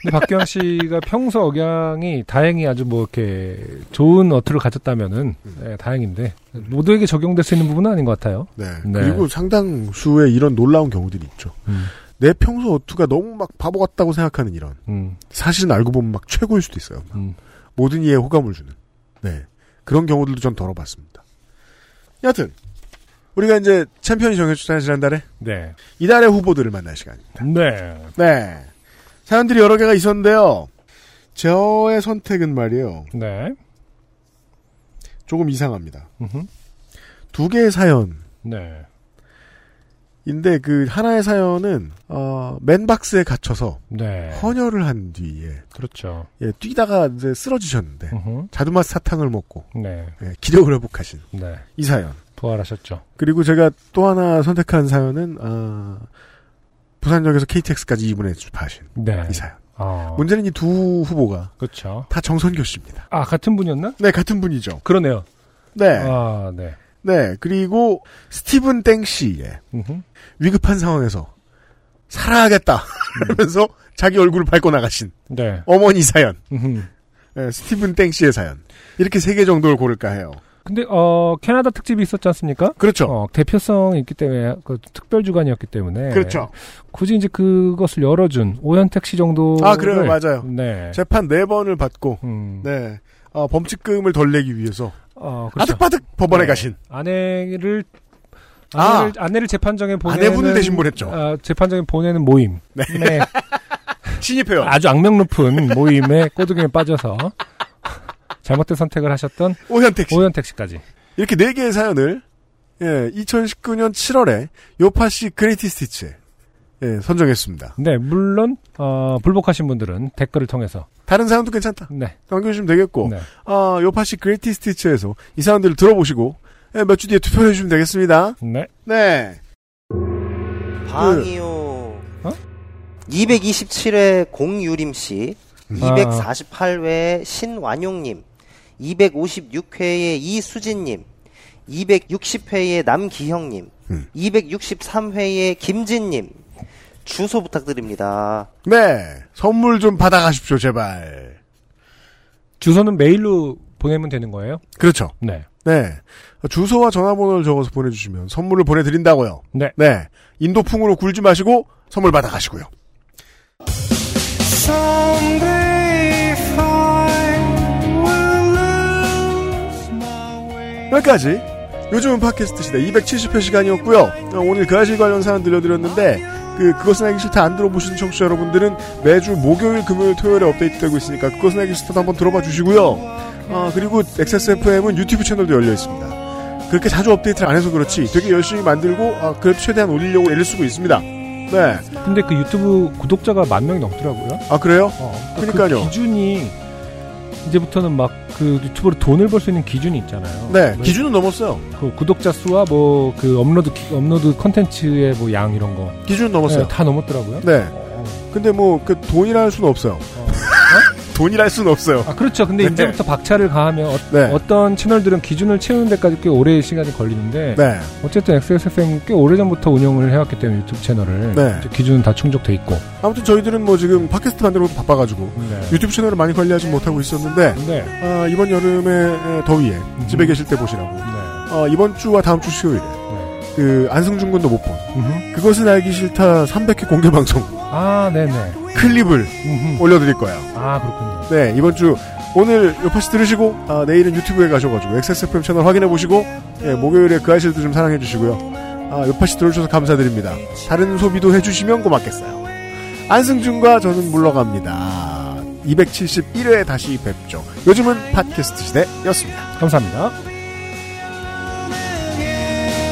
근데 박기영 씨가 평소 억양이 다행히 아주 뭐 이렇게 좋은 어투를 가졌다면은 음. 네, 다행인데 모두에게 적용될 수 있는 부분은 아닌 것 같아요. 네. 네. 그리고 상당수의 이런 놀라운 경우들이 있죠. 음, 내 평소 어투가 너무 막 바보 같다고 생각하는 이런. 음, 사실은 알고 보면 막 최고일 수도 있어요. 음. 모든 이에 호감을 주는. 네. 그런 경우들도 전 덜어봤습니다. 여하튼, 우리가 이제 챔피언이 정해주잖아요, 지난달에. 네. 이달의 후보들을 만날 시간입니다. 네. 네. 사연들이 여러 개가 있었는데요. 저의 선택은 말이에요. 네. 조금 이상합니다. 음흠. 두 개의 사연인데 네. 그 하나의 사연은 어, 맨박스에 갇혀서 네. 헌혈을 한 뒤에 그렇죠. 예, 뛰다가 이제 쓰러지셨는데 음흠. 자두맛 사탕을 먹고 네. 예, 기력을 회복하신 네. 이 사연. 부활하셨죠. 그리고 제가 또 하나 선택한 사연은 어, 부산역에서 KTX까지 2분에 주파하신 네. 이 사연. 아. 문제는 이 두 후보가 그렇죠. 다 정선교 씨입니다. 아, 같은 분이었나? 네, 같은 분이죠. 그러네요. 네. 아, 네. 네, 그리고 스티븐 땡 씨의 음흠. 위급한 상황에서 살아야겠다 하면서 자기 얼굴을 밟고 나가신 네. 어머니 사연. 네, 스티븐 땡 씨의 사연 이렇게 세 개 정도를 고를까 해요. 근데 어 캐나다 특집이 있었지 않습니까? 그렇죠. 어, 대표성이 있기 때문에 그 특별 주간이었기 때문에 그렇죠. 굳이 이제 그것을 열어준 오현택 씨 정도 아 그래요, 맞아요. 네. 재판 네 번을 받고 음. 네 어, 범칙금을 덜 내기 위해서 어, 그렇죠. 아득바득 법원에 네. 가신 아내를 아. 아내를, 아 내를 재판정에 보내는 아내분을 대신 보냈죠. 아, 재판정에 보내는 모임. 네. 네. 신입회원. 아주 악명 높은 모임에 꼬드김에 빠져서 잘못된 선택을 하셨던 오현택 씨. 오현택 씨까지. 이렇게 네 개의 사연을 예, 2019년 7월에 요팟시 Greatest Hits에 예, 선정했습니다. 네, 물론 어, 불복하신 분들은 댓글을 통해서 다른 사연도 괜찮다. 네. 남겨주시면 되겠고, 네. 아, 요팟시 Greatest Hits에서 이 사연들을 들어보시고, 예, 몇주 뒤에 투표해 주시면 되겠습니다. 네. 네. 방이요. 어? 227회 공유림 씨, 음. 248회 신완용님, 256회의 이수진님, 260회의 남기형님, 음. 263회의 김진님, 주소 부탁드립니다. 네. 선물 좀 받아가십시오, 제발. 주소는 메일로 보내면 되는 거예요? 그렇죠. 네. 네. 주소와 전화번호를 적어서 보내주시면 선물을 보내드린다고요. 네. 네. 인도풍으로 굴지 마시고 선물 받아가시고요. 여기까지 요즘은 팟캐스트 시대 270회 시간이었고요. 어, 오늘 그 아실 관련 사연 들려드렸는데 그 그것은 알기 싫다 안 들어보시는 청취자 여러분들은 매주 목요일, 금요일, 토요일에 업데이트되고 있으니까 그것은 알기 싫다도 한번 들어봐 주시고요. 아, 그리고 XSFM은 유튜브 채널도 열려 있습니다. 그렇게 자주 업데이트를 안 해서 그렇지 되게 열심히 만들고 아, 그래도 최대한 올리려고 애를 쓰고 있습니다. 네. 근데 그 유튜브 구독자가 만 명이 넘더라고요. 아 그래요? 어, 그러니까요. 그 기준이 이제부터는 막 그 유튜브로 돈을 벌 수 있는 기준이 있잖아요. 네, 뭐 기준은 넘었어요. 그 구독자 수와 뭐 그 업로드 기- 업로드 컨텐츠의 뭐 양 이런 거 기준은 넘었어요. 네, 다 넘었더라고요. 네. 근데 뭐 그 돈이라 할 수는 없어요. 돈이라 할 수는 없어요. 아 그렇죠. 근데 네. 이제부터 박차를 가하면 어, 네. 떤 채널들은 기준을 채우는 데까지 꽤 오래 시간이 걸리는데 네. 어쨌든 XSFM 꽤 오래 전부터 운영을 해왔기 때문에 유튜브 채널을 네. 기준은 다 충족돼 있고. 아무튼 저희들은 뭐 지금 팟캐스트 만들어도 바빠가지고 네. 유튜브 채널을 많이 관리하지 못하고 있었는데 네. 아, 이번 여름의 에, 더위에 집에 계실 때 보시라고 네. 아, 이번 주와 다음 주 수요일에 네. 그 안승준 군도 못 본 음흠. 그것은 알기 싫다 300회 공개 방송 아, 네네. 클립을 음흠. 올려드릴 거예요. 아, 그렇군요. 네 이번 주 오늘 요파시 들으시고 아, 내일은 유튜브에 가셔가지고 XSFM 채널 확인해 보시고 예, 목요일에 그 아실도 좀 사랑해 주시고요. 아, 요파시 들어주셔서 감사드립니다. 다른 소비도 해주시면 고맙겠어요. 안승준과 저는 물러갑니다. 271회 다시 뵙죠. 요즘은 팟캐스트 시대였습니다. 감사합니다.